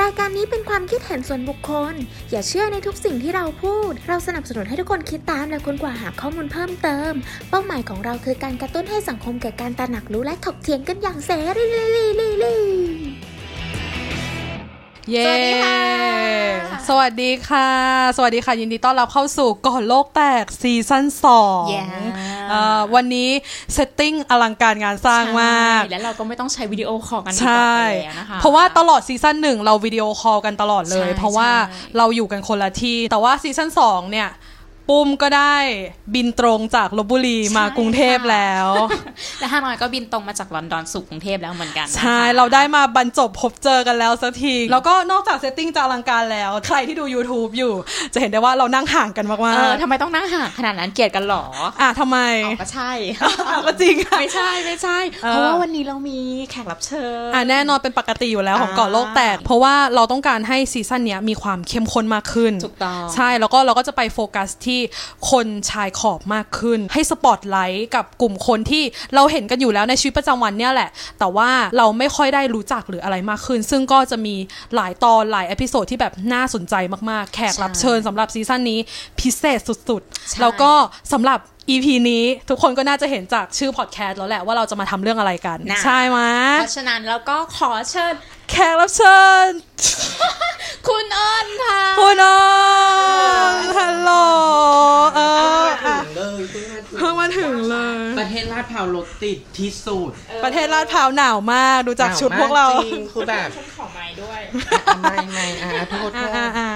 รายการนี้เป็นความคิดเห็นส่วนบุคคล อย่าเชื่อในทุกสิ่งที่เราพูด เราสนับสนุนให้ทุกคนคิดตามและค้นคว้าหาข้อมูลเพิ่มเติม เป้าหมายของเราคือการกระตุ้นให้สังคมเกิดการตระหนักรู้และถกเถียงกันอย่างเสรี เย้สวัสดีค่ะ สวัสดีค่ะ สวัสดีค่ะ ยินดีต้อนรับเข้าสู่ก่อนโลกแตกซีซั่นสอง Yeah เอ่อวันนี้ setting อลังการงานสร้างมากใช่แล้วเราก็ไม่ต้องใช้วิดีโอคอลกันใช่อีกต่อไปแล้วนะคะเพราะว่าตลอดซีซั่นหนึ่งเราวิดีโอคอลกันตลอดเลยใช่เพราะว่าใช่เราอยู่กันคนละที่ แต่ว่าซีซั่นสองเนี่ย ปุ้มก็ได้บินตรงจากลพบุรีมากรุงเทพแล้ว และฮานอยก็บินตรงมาจากลอนดอนสู่กรุงเทพแล้วเหมือนกันนะคะใช่ เราได้มาบรรจบพบเจอกันแล้วสักที แล้วก็นอกจาก setting จะอลังการแล้ว ใครที่ดู YouTube อยู่ จะเห็นได้ว่าเรานั่งห่างกันมากเออทำไมต้องนั่งห่างขนาดนั้นเกลียดกันหรอๆอะทำไมอ๋อก็ใช่อะก็จริงอะไม่ใช่ไม่ใช่เออเพราะว่าวันนี้เรามีแขกรับเชิญอะแน่นอนเป็นปกติอยู่แล้วของก่อนโลกแตก เพราะว่าเราต้องการให้ซีซั่นเนี้ยมีความเข้มข้นมากขึ้นถูกต้องใช่แล้วก็เราก็จะไปโฟกัสที่คนชายขอบมากขึ้น ให้สปอตไลท์กับกลุ่มคนที่เราเห็นกันอยู่แล้วในชีวิตประจำวันเนี่ยแหละ แต่ว่าเราไม่ค่อยได้รู้จักหรืออะไรมากขึ้น ซึ่งก็จะมีหลายตอนหลาย episode ที่แบบน่าสนใจมากๆ แขกรับเชิญสำหรับซีซั่นนี้พิเศษสุดใช่ๆแล้วก็สำหรับ EP นี้ทุกคนก็น่าจะเห็นจากชื่อพอดแคสต์แล้วแหละว่าเราจะมาทำเรื่องอะไรกัน นะ ใช่ไหมเพราะฉะนั้นเราก็ขอเชิญ แขกรับเชิญคุณอ้นค่ะ คุณน้องฮัลโหลเอออะเลยเพิ่งมาถึงเพิ่งมาถึงเลย ประเทศลาดพร้าวรถติดที่สุดประเทศลาดพร้าวหนาวมากดูจากชุดพวกเรา หนมจริงคือแบบฉันขอไม้ด้วยไม่ไม่อะโทษโทอ่าษอ่าอ่า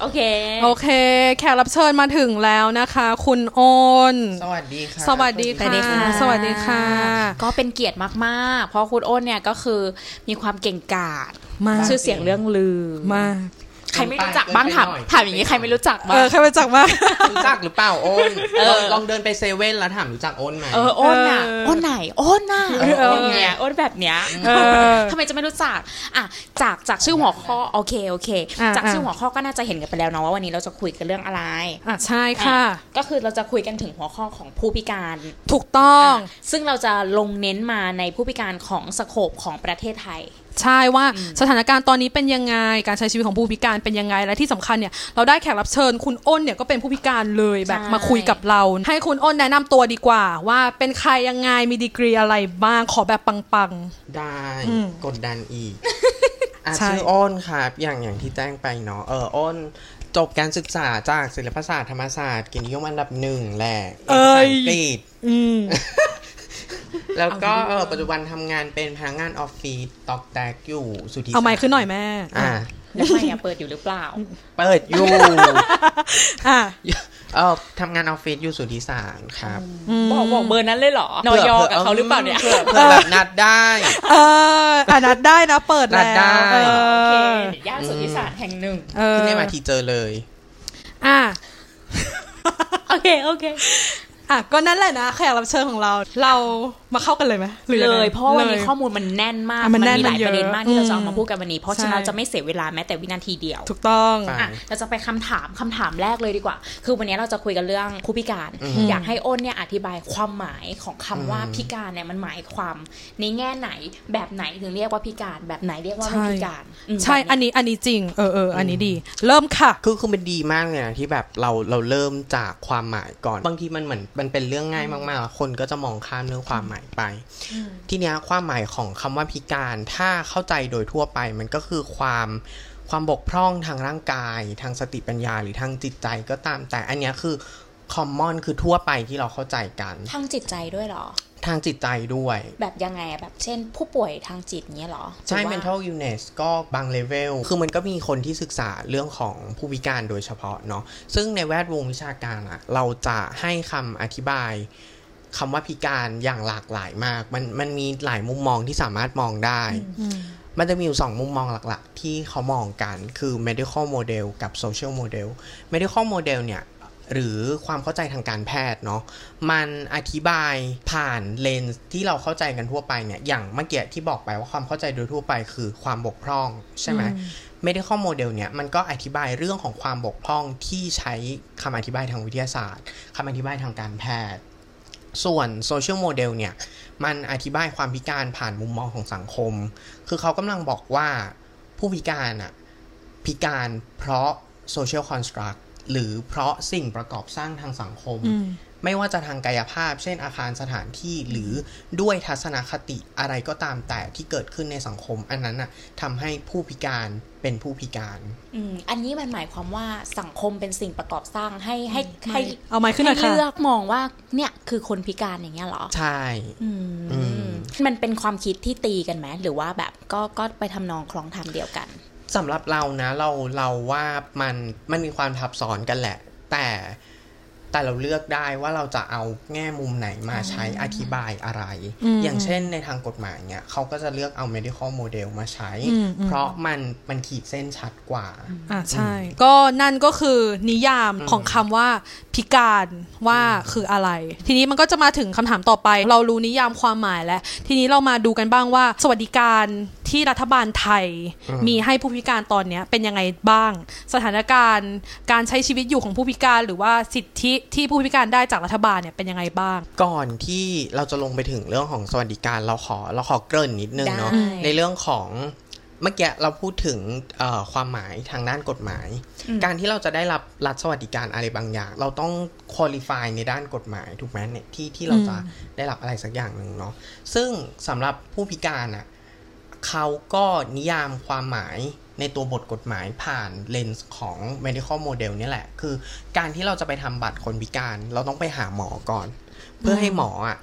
โอเค โอเค แขกรับเชิญมาถึงแล้วนะคะ คุณอ้นสวัสดีค่ะสวัสดีสวัสดีค่ะ สวัสดีค่ะ ก็เป็นเกียรติมากๆ เพราะคุณอ้นเนี่ยก็คือมีความเก่งกาจมากชื่อเสียงเรื่องลือมาก ใครไม่รู้จักบ้างถามถามอย่างนี้ใครไม่รู้จักบ้าเองอใครมาจากมากรู้จักหรือเปล่าโอนเออลองลองเดินไปเซเว่นแล้วถามรู้จักโอนไหมเอออ้นน่ะเอออ้นไหนอ้นน่ะเอออ้นเนี่ยอ้นแบบเนี้ยเออทำไมจะไม่รู้จักอะจากจากชื่อหัวข้อโอเคโอเคอะจากชื่ออะหัวข้อก็น่าจะเห็นกันไปแล้วเนาะว่าวันนี้เราจะคุยกันเรื่องอะไรอะใช่ค่ะอะก็คือเราจะคุยกันถึงหัวข้อของผู้พิการถูกต้องอะซึ่งเราจะลงเน้นมาในผู้พิการของสโคปของประเทศไทย ใช่ว่าสถานการณ์ตอนนี้เป็นยังไง การใช้ชีวิตของผู้พิการเป็นยังไง และที่สำคัญเนี่ยเราได้แขกรับเชิญคุณอ้นเนี่ยก็เป็นผู้พิการเลยแบบใช่มาคุยกับเรา ให้คุณอ้นแนะนำตัวดีกว่า ว่าเป็นใครยังไงมีดีกรีอะไรบ้างขอแบบปังได้อืมกดดันอีกอะใช่ชื่ออ้นครับอย่างอย่างที่แจ้งไปเนาะเอออ้นจบการศึกษาจากศิลปศาสตร์ธรรมศาสตร์เกียรตินิยมอันดับหนึ่งแหละเอ้ยภาษาอังกฤษๆอืม แล้วก็เออปัจจุบันทำงานเป็นพนักงานออฟฟิศตอกแตกอยู่สุทธิเอาไมค์ขึ้นหน่อยแม่ อ่าแล้วไม่อะเปิดอยู่หรือเปล่า เปิดอยู่อะเออทำงานออฟฟิศอยู่สุทธิสารครับ บอกบอกเบอร์นั้นเลยเหรอนอยอกับเขาหรือเปล่าเนี่ยเผื่อเผื่อแบบนัดได้ เอออะนัดได้นะ เปิดนัแล้ดได้วเอโอเคอย่านสุทธิศาสตร์แห่งหนึ่งเออขึ้นได้มาทีเจอเลย อะโอเค โอเค อะก็นั่นแหละนะแขกรับเชิญของเรา เรา มาเข้ากันเลยไหมหอเลงไงยเพราะว่าวันนี้ลยข้อมูลมันแน่นมากอะมันแน่นมีหลายมันเยปอะระเด็นมากที่เราจะเอาอืมมาพูดกันวันนี้ เพราะฉะนั้นใช่เราจะไม่เสียเวลาแม้แต่วินาทีเดียว ถูกต้องไปอะเราจะไปคำถามคำถามแรกเลยดีกว่า คือวันนี้เราจะคุยกันเรื่องผู้พิการอืมอยากให้อ้นเนี่ยอธิบายความหมายของคำว่าอืมพิการเนี่ยมันหมายความในแง่ไหนแบบไหนถึงเรียกว่าพิการแบบไหนเรียกว่าไม่พิการมใช่แบบอันนี้อันนี้จริงเออเอออันนี้ดี เริ่มค่ะคือคือมันดีมากเลยนะที่แบบเราเราเริ่มจากความหมายก่อน บางทีมันเหมือนมันเป็นเรื่องง่ายมากๆ คนก็จะมองข้ามเรื่องความหมายไป ทีเนี้ยความหมายของคำว่าพิการถ้าเข้าใจโดยทั่วไปมันก็คือความความบกพร่องทางร่างกาย ทางสติปัญญาหรือทางจิตใจก็ตามแต่อันเนี้ยคือคอมมอนคือทั่วไปที่เราเข้าใจกันทางจิตใจด้วยเหรอ ทางจิตใจด้วย แบบยังไงอะแบบเช่น ผู้ป่วยทางจิตเนี้ยเหรอ ใช่หรือว่า mental illness ก็บางเลเวล คือมันก็มีคนที่ศึกษาเรื่องของผู้พิการโดยเฉพาะเนาะซึ่งในแวดวงวิชาการอะเราจะให้คำอธิบาย คำว่าพิการอย่างหลากหลายมาก มันมันมีหลายมุมมองที่สามารถมองได้ มันจะมีอยู่สองมุมมองหลักๆ ที่เขามองกันคือ medical model กับ social model medical model เนี่ยหรือความเข้าใจทางการแพทย์เนาะมันอธิบายผ่านเลนส์ที่เราเข้าใจกันทั่วไปเนี่ยอย่างเมื่อกี้ที่บอกไปว่าความเข้าใจโดยทั่วไปคือความบกพร่องใช่ไหม medical model เนี่ยมันก็อธิบายเรื่องของความบกพร่องที่ใช้คำอธิบายทางวิทยาศาสตร์คำอธิบายทางการแพทย์ ส่วน social model เนี่ย มันอธิบายความพิการผ่านมุมมองของสังคม คือเขากำลังบอกว่าผู้พิการอะพิการเพราะโซเชียลคอนสตรักหรือเพราะสิ่งประกอบสร้างทางสังคมม ไม่ว่าจะทางกายภาพ เช่นอาคารสถานที่หรือด้วยทัศนคติอะไรก็ตามแต่ที่เกิดขึ้นในสังคม อันนั้นน่ะทำให้ผู้พิการเป็นผู้พิการอืมอันนี้มันหมายความว่าสังคมเป็นสิ่งประกอบสร้างให้ให้ให้เอาไม้ขึ้นหน่อยให้ค่ะเลือกมองว่าเนี่ยคือคนพิการอย่างเงี้ยเหรอ ใช่อืมอืมมันเป็นความคิดที่ตีกันไหมหรือว่าแบบก็ก็ไปทำนองคล้องทำเดียวกันสำหรับเรานะเราเราว่ามันมันมีความทับซ้อนกันแหละ แต่ แต่เราเลือกได้ว่าเราจะเอาแง่มุมไหนมาใช้อธิบายอะไรอืมอย่างเช่นในทางกฎหมายเนี่ยเขาก็จะเลือกเอา medical model มาใช้อืมอืมเพราะมันมันขีดเส้นชัดกว่าอ่าใช่ ก็นั่นก็คือนิยามของคำว่าพิการว่าคืออะไร ทีนี้มันก็จะมาถึงคำถามต่อไป เรารู้นิยามความหมายแล้ว ทีนี้เรามาดูกันบ้างว่า สวัสดิการที่รัฐบาลไทยอืมมีให้ผู้พิการตอนเนี้ยเป็นยังไงบ้าง สถานการณ์การใช้ชีวิตอยู่ของผู้พิการหรือว่าสิทธิที่ผู้พิการได้จากรัฐบาลเนี่ยเป็นยังไงบ้าง ก่อนที่เราจะลงไปถึงเรื่องของสวัสดิการเราขอเราขอเกริ่นนิดนึงเนาะได้ในเรื่องของเมื่อกี้เราพูดถึงเอ่อความหมายทางด้านกฎหมาย การที่เราจะได้รับรัฐสวัสดิการอะไรบางอย่าง เราต้องคุริฟายในด้านกฎหมายถูกไหมเนี่ยที่ที่เราจะได้รับอะไรสักอย่างหนึ่งเนาะซึ่งสำหรับผู้พิการอะ เขาก็นิยามความหมายในตัวบทกฎหมายผ่านเลนส์ของ medical model เนี่ยแหละ คือการที่เราจะไปทำบัตรคนพิการ เราต้องไปหาหมอก่อน เพื่อให้หมออะ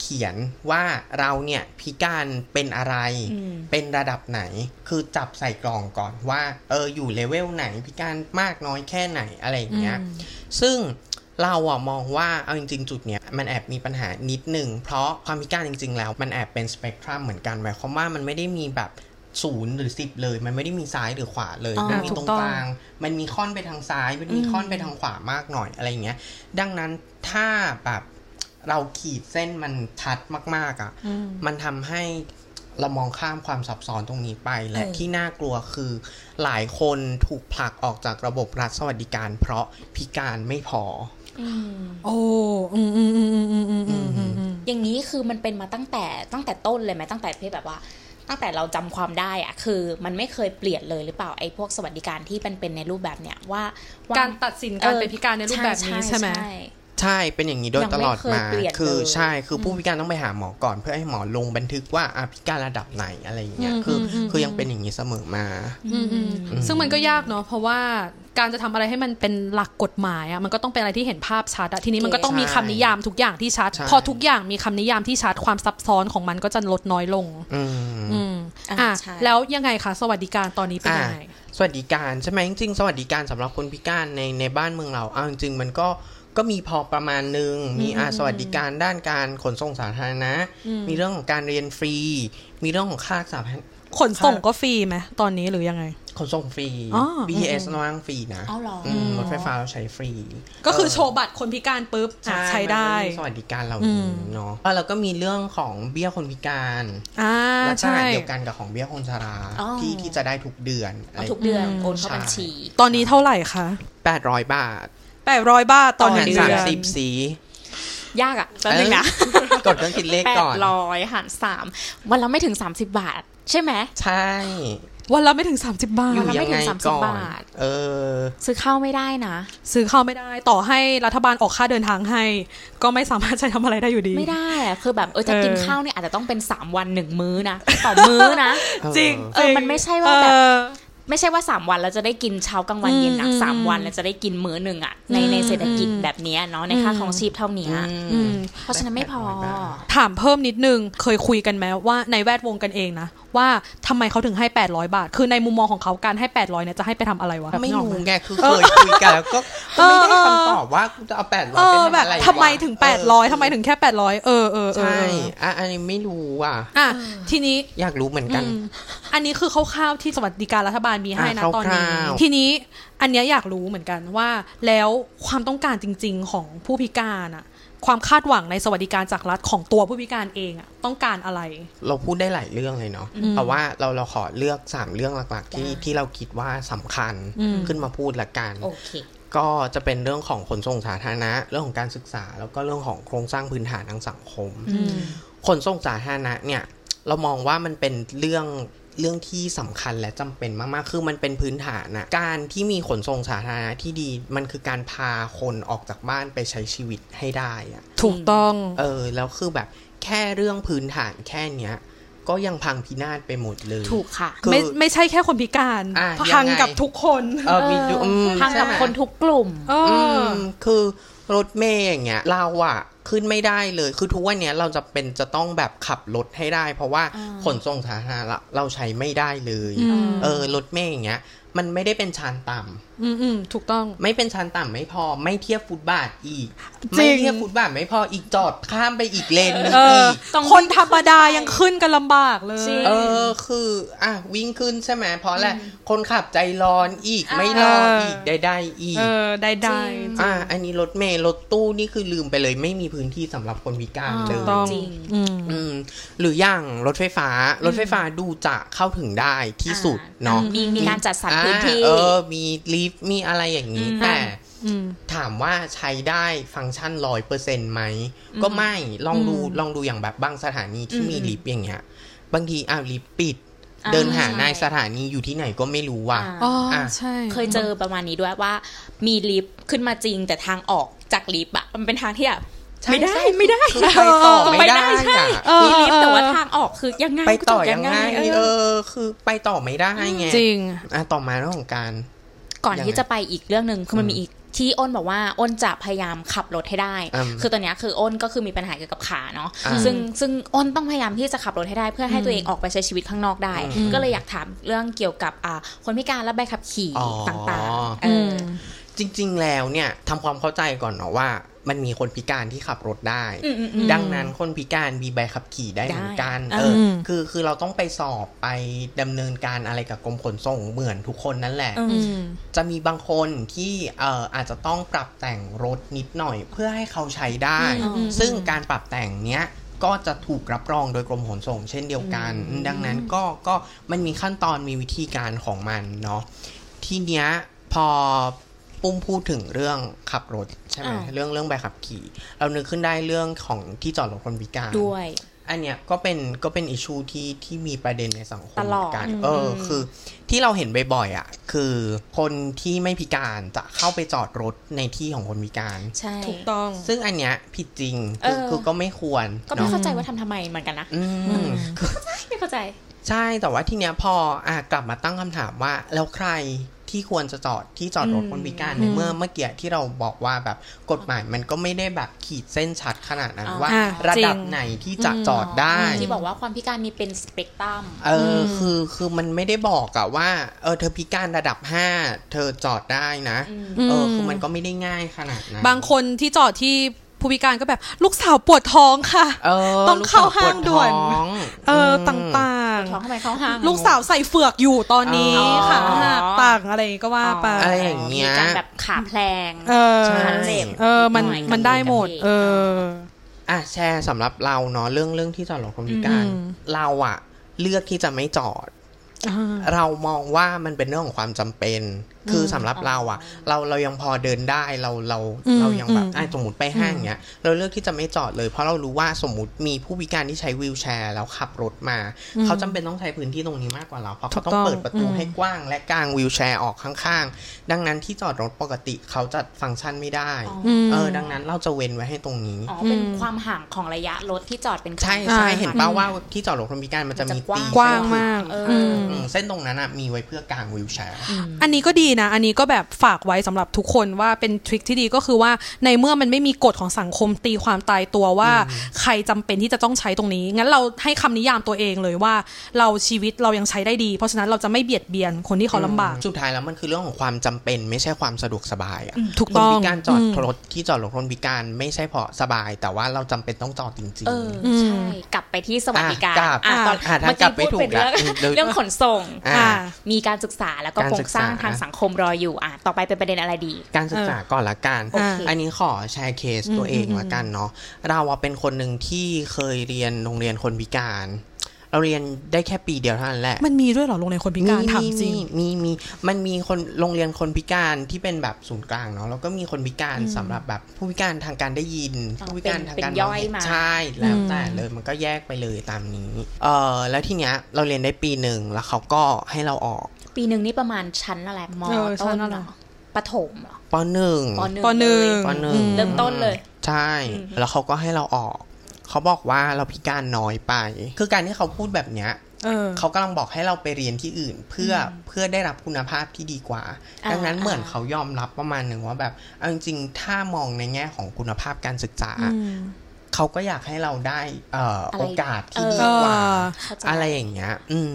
เขียนว่าเราเนี่ยพิการเป็นอะไรอืมเป็นระดับไหน คือจับใส่กล่องก่อนว่า เอออยู่เลเวลไหนพิการมากน้อยแค่ไหนอะไรอย่างเงี้ย ซึ่ง เราอะมองว่าเอาจริง ๆ จุดเนี้ยมันแอบมีปัญหานิดหนึ่งเพราะความพิการจริง ๆ แล้ว มันแอบเป็นสเปกตรัมเหมือนกันหมายความว่ามันไม่ได้มีแบบศูนย์หรือสิบเลย มันไม่ได้มีซ้ายหรือขวาเลยอ๋อมันมีถูตรกงต้องกลาง มันมีค่อนไปทางซ้าย มันมีค่อนไปทางขวามากหน่อยอะไรอย่างเงี้ย ดังนั้นถ้าแบบเราขีดเส้นมันชัดมาก ๆอะอืมมันทำให้เรามองข้ามความซับซ้อนตรงนี้ไป และเออที่น่ากลัวคือหลายคนถูกผลักออกจากระบบรัฐสวัสดิการ เพราะพิการไม่พออืม โอ้อืมอืมอืมอืมอืมอืมอืมอย่างนี้คือมันเป็นมาตั้งแต่ตั้งแต่ต้นเลยไหมตั้งแต่เพศแบบว่า ตั้งแต่เราจำความได้อะคือ มันไม่เคยเปลี่ยนเลยหรือเปล่าไอ้พวกสวัสดิการที่เป็นเป็นในรูปแบบเนี้ยว่าการตัดสินการเป็นพิการในรูปแบบนี้ใช่ไหม ใช่เป็นอย่างนี้โดยยังตไม่ลอดเคยมาเปลี่ยนคือเลยใช่คือผู้พิการต้องไปหาหมอก่อน เพื่อให้หมอลงบันทึกว่าอะพิการระดับไหนอะไรอย่างเงี้ยอืมคืออมอืมคือยังเป็นอย่างนี้เสมอมาอืมอืมซึ่งมันก็ยากเนาะเพราะว่าการจะทำอะไรให้มันเป็นหลักกฎหมายอะมันก็ต้องเป็นอะไรที่เห็นภาพชัดอะทีนี้มันก็ต้องมีคำนิยามทุกอย่างที่ชัดใช่พอทุกอย่างมีคำนิยามที่ชัดความซับซ้อนของมันก็จะลดน้อยลง อืมอืมอ่าอะใช่แล้วยังไงคะสวัสดิการตอนนี้เป็นยังไงสวัสดิการใช่ไหมจริงๆสวัสดิการสำหรับคนพิการในในบ้านเมืองเราเอาจริงๆมันก็ ก็มีพอประมาณหนึ่งมีอาสวัสดิการด้านการขนส่งสาธารณะ มีเรื่องของการเรียนฟรี มีเรื่องของค่ารักษาพยาขนส่งก็ฟรีไหมตอนนี้หรือยังไง ขนส่งฟรีอ๋อ BTS นั่งฟรีนะเอาเหรออืมรถไฟฟ้าเราใช้ฟรี ก็คือเโชว์บัตรคนพิการปุ๊บอะใช้ได้มันก็มีสวัสดิการเหล่าอืนี้มเนาะแล้วก็มีเรื่องของเบี้ยคนพิการอ่าและขใช่นาดเดียวกันกับของเบี้ยคนชราอ๋อที่ที่จะได้ทุกเดือนอะเอาไรทุกเดือนอืมโอนเข้าบัญชี ตอนนี้เท่าไหร่คะแปดร้อยบาท แปดร้อยบาทต่อต่อหนึ่งเดืเดือนอนสามสิบสียากอะแป๊บนึงนะกดเครื่องคิดเลขแปก่อดนร้อยหารสามวันละไม่ถึง30บาท ใช่ไหมใช่ วันละไม่ถึง30บาอทยู่วันละไม่ยังถึไงง30ก่อนบาท เออ ซื้อข้าวไม่ได้นะ ซื้อข้าวไม่ได้ ต่อให้รัฐบาลออกค่าเดินทางให้ ก็ไม่สามารถใช้ทำอะไรได้อยู่ดี ไม่ได้อะคือแบบเออจะเออกินข้าวเนี่ยอาจจะต้องเป็น3วัน1มื้อนะต่อมื้อนะจริงเออมันไม่ใช่ว่าแบบเออ ไม่ใช่ว่า3วันแล้วจะได้กินเช้ากลางวันเย็นนะอืมสามวันแล้วจะได้กินมื้อหนึ่งอะในอืมในเศรษฐกิจอืมแบบเนี้ยเนาะในค่าของชีพเท่านี้อืมเพราะฉะนั้นไม่พอแปดร้อยบาทถามเพิ่มนิดนึงเคยคุยกันไหมว่าในแวดวงกันเองนะ ว่าทำไมเขาถึงให้ 800 บาท คือในมุมมองของเขาการให้ 800เนี่ยจะให้ไปทำอะไรวะ ไม่นึกออกรู้หไงคือเคยคุยกันแล้วก็ก็ไม่ได้คำตอบว่ากูจะเอาแปดร้อเอยอไปแบบทำอะไรทำไมถึงวะ800ทำไมถึงแค่ 800เออเออเออใช่อะอันนี้ไม่รู้อะอะทีนี้อยากรู้เหมือนกันอืมอันนี้คือคร่าวๆที่สวัสดิการรัฐบาลมีให้นะอะตอนนี้คร่าวๆทีนี้อันเนี้ยอยากรู้เหมือนกันว่าแล้วความต้องการจริง ๆ ของผู้พิการอะ ความคาดหวังในสวัสดิการจากรัฐของตัวผู้พิการเองอะต้องการอะไร เราพูดได้หลายเรื่องเลยเนาะอืมแต่ว่าเราเราขอเลือกสามเรื่องหลักๆ ที่ได้ที่เราคิดว่าสำคัญอืมขึ้นมาพูดละกันโอเคก็จะเป็นเรื่องของขนส่งสาธารณะ เรื่องของการศึกษา แล้วก็เรื่องของโครงสร้างพื้นฐานทางสังคมขนส่งสาธารณะเนี่ย เรามองว่ามันเป็นเรื่อง เรื่องที่สำคัญและจำเป็นมากๆ คือมันเป็นพื้นฐานนะการที่มีขนส่งสาธารณะที่ดีมันคือการพาคนออกจากบ้านไปใช้ชีวิตให้ได้อะถูกต้องเออแล้วคือแบบแค่เรื่องพื้นฐานแค่เนี้ยก็ยังพังพินาศไปหมดเลย ถูกค่ะคือไม่ไม่ใช่แค่คนพิการอะพังยังไงกับทุกคนเออมีดูอืมพังกับใช่คนทุกกลุ่มเออือมคือรถเมย์อย่างเงี้ยเราอะ ขึ้นไม่ได้เลย คือทุกวันเนี้ยเราจะเป็นจะต้องแบบขับรถให้ได้ เพราะว่าอ่าขนส่งสาธารณะเราใช้ไม่ได้เลยอืมเออรถเมย์อย่างเงี้ย มันไม่ได้เป็นชานต่ำ อืมอืมถูกต้องไม่เป็นชานต่ำไม่พอไม่เทียบฟุตบาทอีกจริไม่งเทียบฟุตบาทไม่พออีกจอดข้ามไปอีกเลนนึงเอออีกต้องคนธรรมดายังขึ้นกันลำบากเลยจริงเออคือ อะวิ่งขึ้นใช่ไหมเพราะอะไรคนขับใจร้อนอีกอ่าไม่รออีกได้ได้อีก เออได้ได้จริงอ่าอันนี้รถเมล์รถตู้นี่คือลืมไปเลยไม่มีพื้นที่สำหรับคนพิการอ่าเลยต้องจริงอืมอืมหรืออย่างรถไฟฟ้ารถไฟฟ้าดูจะเข้าถึงได้ที่สุดอ่เนาะมีมีการจัดสรรพื้นที่อ่าเออมีลิฟต์มีอะไรอย่างนี้อืมแต่อืมถามว่าใช้ได้ฟังก์ชันร้อยเปอร์เซ็นต์ไหม ก็ไม่ลองดูอืมลองดูอย่างแบบบางสถานีที่อืมมีลิฟต์อย่างเงี้ย บางทีอ้าวลิฟต์ปิดอ่าเดินหาใช่ในสถานีอยู่ที่ไหนก็ไม่รู้ว่ะอ่าอ๋ออะใช่ เคยเจอประมาณนี้ด้วยว่า มีลิฟต์ขึ้นมาจริงแต่ทางออกจากลิฟต์อะมันเป็นทางที่แบบใช่ไม่ได้ใช่ไม่ได้คือไปต่อไม่ได้ใช่อะเออมีลิฟต์แต่ว่าเออทางออกคือยังไงไปต่อกูจะยังไงเอเอออ คือไปต่อไม่ได้ไงจริงอะต่อมาเรื่องของการ ก่อนยังไงที่จะไปอีกเรื่องหนึ่งคือมันอืมมีอีกที่อ้นบอกว่าอ้นจะพยายามขับรถให้ได้อืมคือตอนเนี้ยคืออ้นก็คือมีปัญหาเกี่ยวกับขาเนาะอ่าซึ่งซึ่งอ้นต้องพยายามที่จะขับรถให้ได้ เพื่อให้ตัวเองออกไปใช้ชีวิตข้างนอกได้อืมก็เลยอยากถามเรื่องเกี่ยวกับอ่าคนพิการและใบขับขี่อ๋อต่างๆเออือมอจริง ๆ แล้วเนี่ยทำความเข้าใจก่อนเนาะว่า มันมีคนพิการที่ขับรถได้อืมอืมอืมดังนั้นคนพิการมีใบขับขี่ได้เหมือนกันได้เอออมคือคือเราต้องไปสอบไปดำเนินการอะไรกับกรมขนส่งเหมือนทุกคนนั่นแหละอือืมจะมีบางคนที่เอ่ออาจจะต้องปรับแต่งรถนิดหน่อยเพื่อให้เขาใช้ได้อืมซึ่งการปรับแต่งเนี้ยก็จะถูกรับรองโดยกรมขนส่งเช่นเดียวกันอืมดังนั้นก็ก็มันมีขั้นตอนมีวิธีการของมันเนาะ ทีเนี้ยพอ ปุ้มพูดถึงเรื่องขับรถใช่ไหมอ่าเรื่องเรื่องใบขับขี่ เรานึกขึ้นได้เรื่องของที่จอดรถคนพิการด้วย อันเนี้ยก็เป็นก็เป็นอิชูที่ที่มีประเด็นในสังคมตลอดเหมืนกันอืมเออคือ ที่เราเห็นบ่อยๆอะ คือคนที่ไม่พิการจะเข้าไปจอดรถในที่ของคนพิการใช่ถูกต้อง ซึ่งอันเนี้ยผิดจริงคือเออคือก็ไม่ควร ก็ไม่เนาะเข้าใจว่าทำทำไมเหมือนกันนะอืมคือไม่เข้าใจใช่แต่ว่าทีเนี้ยพออะกลับมาตั้งคำถามว่าแล้วใคร ที่ควรจะจอดที่จอดรถอืมคนพิการอืมในเมื่อเมื่อกี้ที่เราบอกว่าแบบกฎหมายมันก็ไม่ได้แบบขีดเส้นชัดขนาดนั้นอ่าว่าอะระดับจริงไหนที่จะอืมจอดได้ที่บอกว่าความพิการมีเป็นสเปกตรัมเอออมคือคือมันไม่ได้บอกอะว่าเออเธอพิการระดับห้าเธอจอดได้นะเออคือมันก็ไม่ได้ง่ายขนาดนั้นบางคนที่จอดที่ ผู้พิการก็แบบลูกสาวปวดท้องค่ะเออต้องเข้าห้างด่วนลูกสาวปท้องเออมต่างท้องทำไมเข้าห้างๆลูกสาวใส่เฟือกอยู่ตอนนี้อ๋อค่ะหักต่างอะไรก็ว่าไปอะไรอย่างเงี้ยมีการแบบขาแพลงเออใช่เจ็บเออมันหน่อยมันได้หมดกันเองเอออะแชร์สำหรับเราเนาะเรื่องเรื่องที่จอดรถคนพิการอืมเราอะเลือกที่จะไม่จอดอ่าเรามองว่ามันเป็นเรื่องของความจำเป็น คือสำหรับเราอะเราเรายังพอเดินได้เราเราอืมเรายังแบบอืมอะสมมติไปห้างเนี้ยเราเลือกที่จะไม่จอดเลย เพราะเรารู้ว่าสมมติมีผู้พิการที่ใช้วีลแชร์ แล้วขับรถมา เขาจำเป็นต้องใช้พื้นที่ตรงนี้มากกว่าเราเพราะเขาต้องถูกต้องเปิดประตูอืมให้กว้าง และกางวีลแชร์ออกข้างๆ ดังนั้นที่จอดรถปกติเขาจะฟังก์ชันไม่ได้อ๋อมเออดังนั้นเราจะเว้นไว้ให้ตรงนี้อ๋อเป็นอืมความห่างของระยะรถที่จอดเป็นใช่อ่าใช่เห็นป่าอืมว่าที่จอดรถคนพิการมันจะมีมันจะกว้างตีกว้างเส้นมากเอออืมอืมเส้นตรงนั้นอะมีไว้เพื่อกางวีลแชร์ อันนี้ก็ดีนะ อันนี้ก็แบบฝากไว้สำหรับทุกคนว่าเป็นทริคที่ดีก็คือว่าในเมื่อมันไม่มีกฎของสังคมตีความตายตัวว่า ใครจำเป็นที่จะต้องใช้ตรงนี้ งั้นเราให้คำนิยามตัวเองเลยว่า เราชีวิตเรายังใช้ได้ดี เพราะฉะนั้นเราจะไม่เบียดเบียนคนที่เขาลำบากสุดท้ายแล้วมันคือเรื่องของความจำเป็น ไม่ใช่ความสะดวกสบายอะถูกคนต้องพิการจอดอืมรถที่จอดรถคนพิการไม่ใช่เพราะสบาย แต่ว่าเราจำเป็นต้องจอดจริงเอออืมใช่กลับไปที่สวัสดิการอะกลับอะตอนอะถ้าเมื่อกลักี้บไม่พูดถูกเป็นเรื่องละเดี๋ยวเรื่องขนส่งอ่าอ่ามีการศึกษาแล้วก็การโครศึงกสร้างษาทางสังคมรออยู่อะต่อไปเป็นประเด็นอะไรดี การศึกษาก่อนละกันโอเคอันนี้ขอแชร์เคสตัวเองละกันเนาะเราอะเป็นคนหนึ่งที่เคยเรียนโรงเรียนคนพิการ เราเรียนได้แค่ปีเดียวเท่านั้นแหละ มันมีด้วยเหรอโรงเรียนคนพิการถามจริงมีมีมีมันมีคนโรงเรียนคนพิการที่เป็นแบบศูนย์กลางเนาะแล้วก็มีคนพิการสำหรับแบบผู้พิการทางการได้ยินอ๋อผู้พิการทางการเป็นย่มอยองเห็นมาใช่แล้วแต่อืมเลยมันก็แยกไปเลยตามนี้ เออแล้วทีเนี้ยเราเรียนได้ปีหนึ่งแล้วเขาก็ให้เราออก ปีหนึ่งนี่ประมาณชั้นอะไรมเออชั้ต้นนอะไรเหรอประถมเหรอปหนึ่งปหนึ่งปหนึ่งเลยปหนึ่งอืมเริ่มต้นเลย ใช่ แล้วเขาก็ให้เราออก เขาบอกว่าเราพิการน้อยไป คือการที่เขาพูดแบบเนี้ยเออเขากำลังบอกให้เราไปเรียนที่อื่น เพื่ออเพื่อได้รับคุณภาพที่ดีกว่าอ่าดังนั้นเหมือนอ่าเขายอมรับประมาณหนึ่งว่าแบบเอาจริงๆถ้ามองในแง่ของคุณภาพการศึกษาอืม เขาก็อยากให้เราได้เอ่ออะไรโอกาสที่เออดีกว่าเข้าใจอะไรอย่างเงี้ย อืม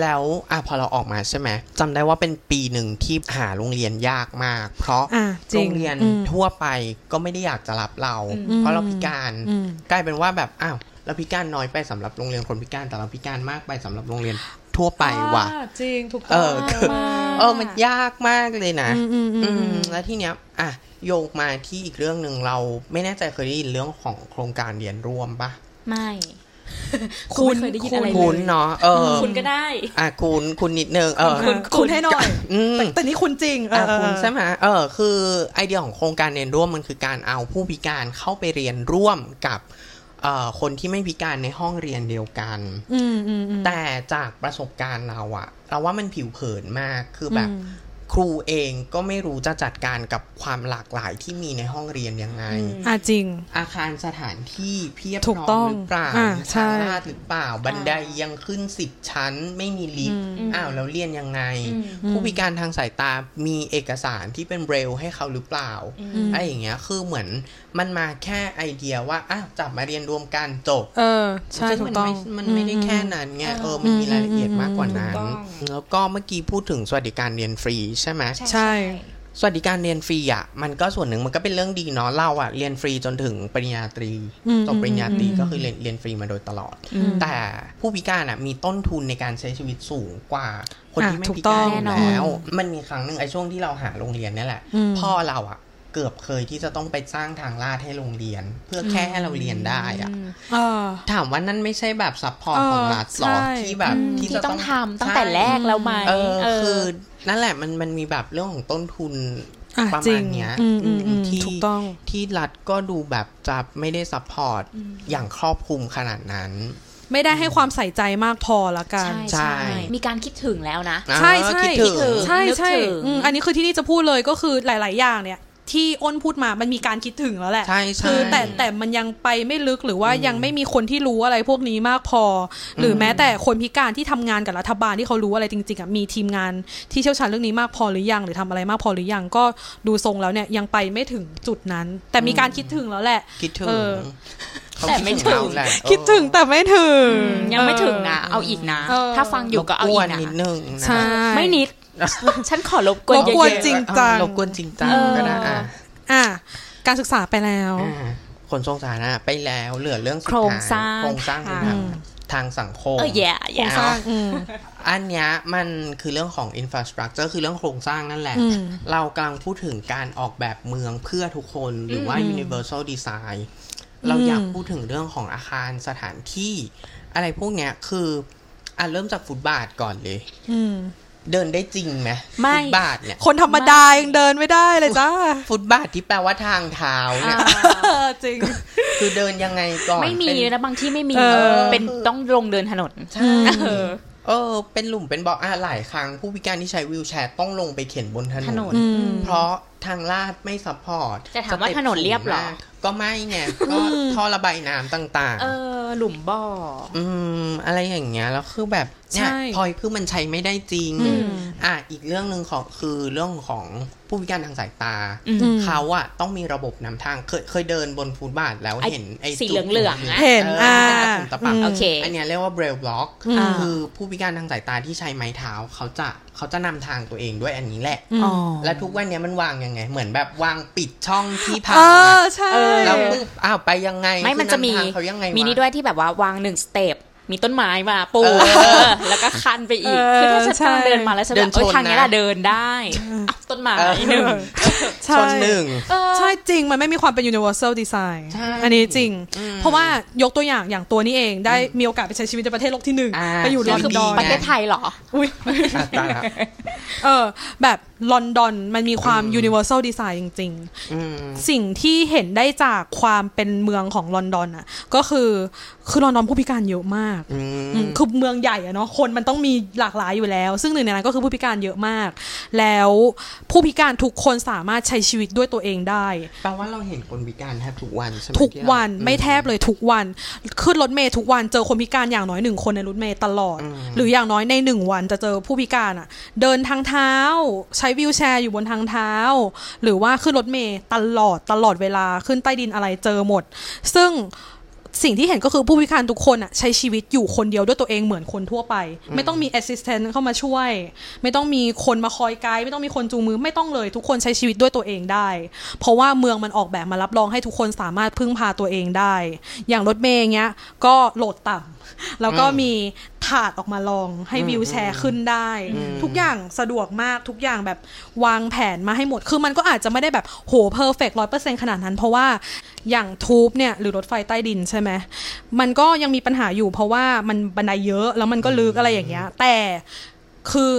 แล้วอะพอเราออกมาใช่ไหมจำได้ว่าเป็นปีหนึ่งที่หาโรงเรียนยากมาก เพราะอะจริโรงงเรียนอืมทั่วไปก็ไม่ได้อยากจะรับเราอืมเพราะเราพิการอืมกลายเป็นว่าแบบอ้าวเราพิการน้อยไปสำหรับโรงเรียนคนพิการแต่เราพิการมากไปสำหรับโรงเรียนทั่วไปว่ะอ่าจริงถูกเอต้องอคือมากเออมันยากมากเลยนะ อืมอืมอือืมมแล้วที่เนี้ยอะ โยกมาที่อีกเรื่องหนึ่งเราไม่แน่ใจเคยได้ยินเรื่องของโครงการเรียนร่วมปะไม่คุณไม่เคยได้ยินอะไรคุณเลยเนาะเออคุณก็ได้ อะคุณคุณนิดนึงเออคุณคุณให้หน่อยอืมแต่นี่คุณจริงเออะอเออคุณใช่ไหมเออ คือไอเดียของโครงการเรียนร่วมมันคือการเอาผู้พิการเข้าไปเรียนร่วมกับเอ่อคนที่ไม่พิการในห้องเรียนเดียวกันอืมอืมอืมแต่จากประสบการณ์เราอะเราว่ามันผิวเผินมากคือแบบอืม ครูเองก็ไม่รู้จะจัดการกับความหลากหลายที่มีในห้องเรียนยังไงอืมอะจริง อาคารสถานที่เพียบถูกพร้ต้ออมงหรือเปล่าอ่ามีใช่ทางลาดหรือเปล่า บันไดยังขึ้นสิบชั้น ไม่มีลิฟต์อืมอ้าวแล้วเรียนยังไงอืมผู้พิการทางสายตามีเอกสารที่เป็นเบรลให้เขาหรือเปล่าอืมอะไรอย่างเงี้ยคือเหมือนมันมาแค่ไอเดียว่าอ้าวจับมาเรียนรวมกันจบ เออใช่ซึ่งถูมักต้องไม่มันไม่ได้แค่นั้นไงเออมันมีรายละเอียดมากกว่านั้นถูกต้องแล้วก็เมื่อกี้พูดถึงสวัสดิการเรียนฟรีใช่ไหมใช่สวัสดิการเรียนฟรีอะมันก็ส่วนหนึ่งมันก็เป็นเรื่องดีเนาะเราอะเรียนฟรีจนถึงปริญญาตรีอืมจบปริญญาตรีอืมก็คือเรียนเรียนฟรีมาโดยตลอดอืมแต่ผู้พิการอะมีต้นทุนในการใช้ชีวิตสูงกว่า คนที่อะไม่พิการถูกต้องอยู่แน่นอนแล้ว มันมีครั้งหนึ่งไอ้ช่วงที่เราหาโรงเรียนเนี่ยแหละอืมพ่อเราอะเกือบเคยที่จะต้องไปสร้างทางลาดให้โรงเรียน เพื่อแค่ให้เราเรียนได้อะเออถามว่านั่นไม่ใช่แบบ support เออของรัฐหรอใช่ที่แบบอืมที่ที่จะต้องทำตั้งแต่ใช่แรกแล้วไหมเออเออคือ นั่นแหละมันมันมีแบบเรื่องของต้นทุนอะประมาณเนี้ยจริงอืมอืมอืมที่ถูกต้องที่รัฐก็ดูแบบจะไม่ได้ support อย่างครอบคลุมขนาดนั้น ไม่ได้ให้ความใส่ใจมากพอละกัน ใช่ใช่ใช่มีการคิดถึงแล้วนะ ใช่เออใช่คิดถึงถึงใช่ใช่นึกถึงอืมอันนี้คือที่นี่จะพูดเลยก็คือหลาย ๆ อย่างเนี่ย ที่อ้นพูดมามันมีการคิดถึงแล้วแหละ ใช่ใช่คือแต่แต่มันยังไปไม่ลึกหรือว่ายังไม่มีคนที่รู้อะไรพวกนี้มากพอ หรือแม้แต่คนพิการที่ทำงานกับรัฐบาลที่เขารู้อะไรจริงๆอะมีทีมงานที่เชี่ยวชาญเรื่องนี้มากพอหรือยัง หรือทำอะไรมากพอหรือยังก็ดูทรงแล้วเนี่ยยังไปไม่ถึงจุดนั้น แต่มีการคิดถึงแล้วแหละ คิดถึงเออเขาแต่ไม่คิดถึงถึงเราแหละคิดถึงแต่ไม่ถึงอืมยังไม่ถึงนะเอาอีกนะเออถ้าฟังอยู่ก็เอารบอีวกนนะนิดนึงนะใช่ไม่นิด ฉันขอรบกวนรบกวนเยอะๆจริงจังรบกวนจริงจังเออก็ได้อะอะการศึกษาไปแล้วอ่าขนส่งสาธารณะไปแล้วเหลือเรื่องสุดโครงท้ายสร้างโครงสร้างพื้นทาฐางนทางสังคมเออแย่โครแย่งสร้างอืมอันเนี้ยมันคือเรื่องของ infrastructure คือเรื่องโครงสร้างนั่นแหละอืมเรากำลังพูดถึงการออกแบบเมืองเพื่อทุกคนหรือว่าอืม universal design เราอยากพูดถึงเรื่องของอาคารสถานที่ อะไรพวกเนี้ยคืออะเริ่มจากฟุตบาทก่อนเลยอืม เดินได้จริงไหมไม่ฟุตบาทเนี่ยคนธรรมดายังเดินไม่ได้เลยจ้าฟุตบาทที่แปลว่าทางเท้าเนี่ยจริง คือเดินยังไงก่อน ไม่มีเป็นนะบางที่ไม่มีเออเป็นต้องลงเดินถนนใช่เออเออ เป็นหลุมเป็นบ่ออะหลายครั้ง ผู้พิการที่ใช้วีลแชร์ต้องลงไปเข็นบนถนถนนนอืมเพราะทางลาดไม่ support แต่ถามว่า step ถนนเรียบเหรอสูงมากก็ไม่ไงก็ท่อระบายน้ำต่างเออ หลุมบ่อๆอืม อะไรอย่างเงี้ย แล้วคือแบบเนี่ยใช่พอยคือมันใช้ไม่ได้จริงอืมอะ อีกเรื่องหนึ่งของคือเรื่องของผู้พิการทางสายตาอืมเขาอะต้องมีระบบนำทาง เคยเคยเดินบนฟุตบาทแล้วไอ้เห็นไอ้สีจุดเหลืองๆอะเห็นออ่าเป็นตะปุ่มตะปับอืมโอเค อันเนี้ยเรียกว่าเบรลบล็อกอืมคือผู้พิการทางสายตาที่ใช้ไม้เท้า เขาจะเขาจะนำทางตัวเองด้วยอันนี้แหละอืมอ๋อและทุกวันเนี้ยมันวางยังไง เหมือนแบบวางปิดช่องที่พัเองออะใช่เออแล้วปุ๊บอ้าวไปยังไงไม่มันจะมีคือนำทางเขายังไงวะมีนี่ด้วยที่แบบว่าวางหนึ่งสเต็ปมีต้นไม้มาปูเออเออแล้วก็คันไปอีกเออคือถ้าฉันใช่กำลังเดินมาแล้วฉันเดิแบบนเอ้ยชนทางเนี้ยนะล่ะเดินได้อ้าวต้นไม้เออหนึ่งใช่ชนหนึ่งเออใช่จริงมันไม่มีความเป็น universal design ใช่อันนี้จริงอืมเพราะว่ายกตัวอย่างอย่างตัวนี้เองได้มีโอกาสไปใช้ชีวิตในประเทศโลกที่หนึ่งอ่าไปอยู่ลใช่อนคือดอนประเทศไทยเหรออุ้ยอะตายละเออแบบ ลอนดอนมันมีความ universal design จริงๆอืมสิ่งที่เห็นได้จากความเป็นเมืองของลอนดอนอะ ก็คือคือลอนดอนผู้พิการเยอะมากอืมอืมคือเมืองใหญ่อะเนาะคนมันต้องมีหลากหลายอยู่แล้ว ซึ่งหนึ่งในนั้นก็คือผู้พิการเยอะมาก แล้วผู้พิการทุกคนสามารถใช้ชีวิตด้วยตัวเองได้แปลว่าเราเห็นคนพิการแทบทุกวันใช่ไหมทุกที่เราวันอืไม่แทบเลยทุกวันขึ้นรถเมย์ทุกวันเจอคนพิการอย่างน้อยหนึ่งคนในรถเมย์ตลอดอืมหรืออย่างน้อยในหนึ่งวันจะเจอผู้พิการอะเดินทางเท้าใช้วิวแชร์อยู่บนทางเท้า หรือว่าขึ้นรถเมย์ตลอดตลอดเวลาขึ้นใต้ดินอะไรเจอหมด ซึ่งสิ่งที่เห็นก็คือผู้พิการทุกคนอะใช้ชีวิตอยู่คนเดียวด้วยตัวเองเหมือนคนทั่วไป ไม่ต้องมี assistant เข้ามาช่วย ไม่ต้องมีคนมาคอยไกด์ไม่ต้องมีคนจูงมือไม่ต้องเลยทุกคนใช้ชีวิตด้วยตัวเองได้ เพราะว่าเมืองมันออกแบบมารับรองให้ทุกคนสามารถพึ่งพาตัวเองได้ อย่างรถเมล์เงี้ยก็โหลดต่ำแล้วก็มี ลาดออกมารองให้วีลแชร์ขึ้นได้ ทุกอย่างสะดวกมากทุกอย่างแบบวางแผนมาให้หมด คือมันก็อาจจะไม่ได้แบบโห perfect ร้อยเปอร์เซ็นต์ขนาดนั้น เพราะว่าอย่างทูบเนี่ยหรือรถไฟใต้ดินใช่ไหมมันก็ยังมีปัญหาอยู่ เพราะว่ามันบันไดเยอะแล้วมันก็ลึกอะไรอย่างเงี้ย แต่คือ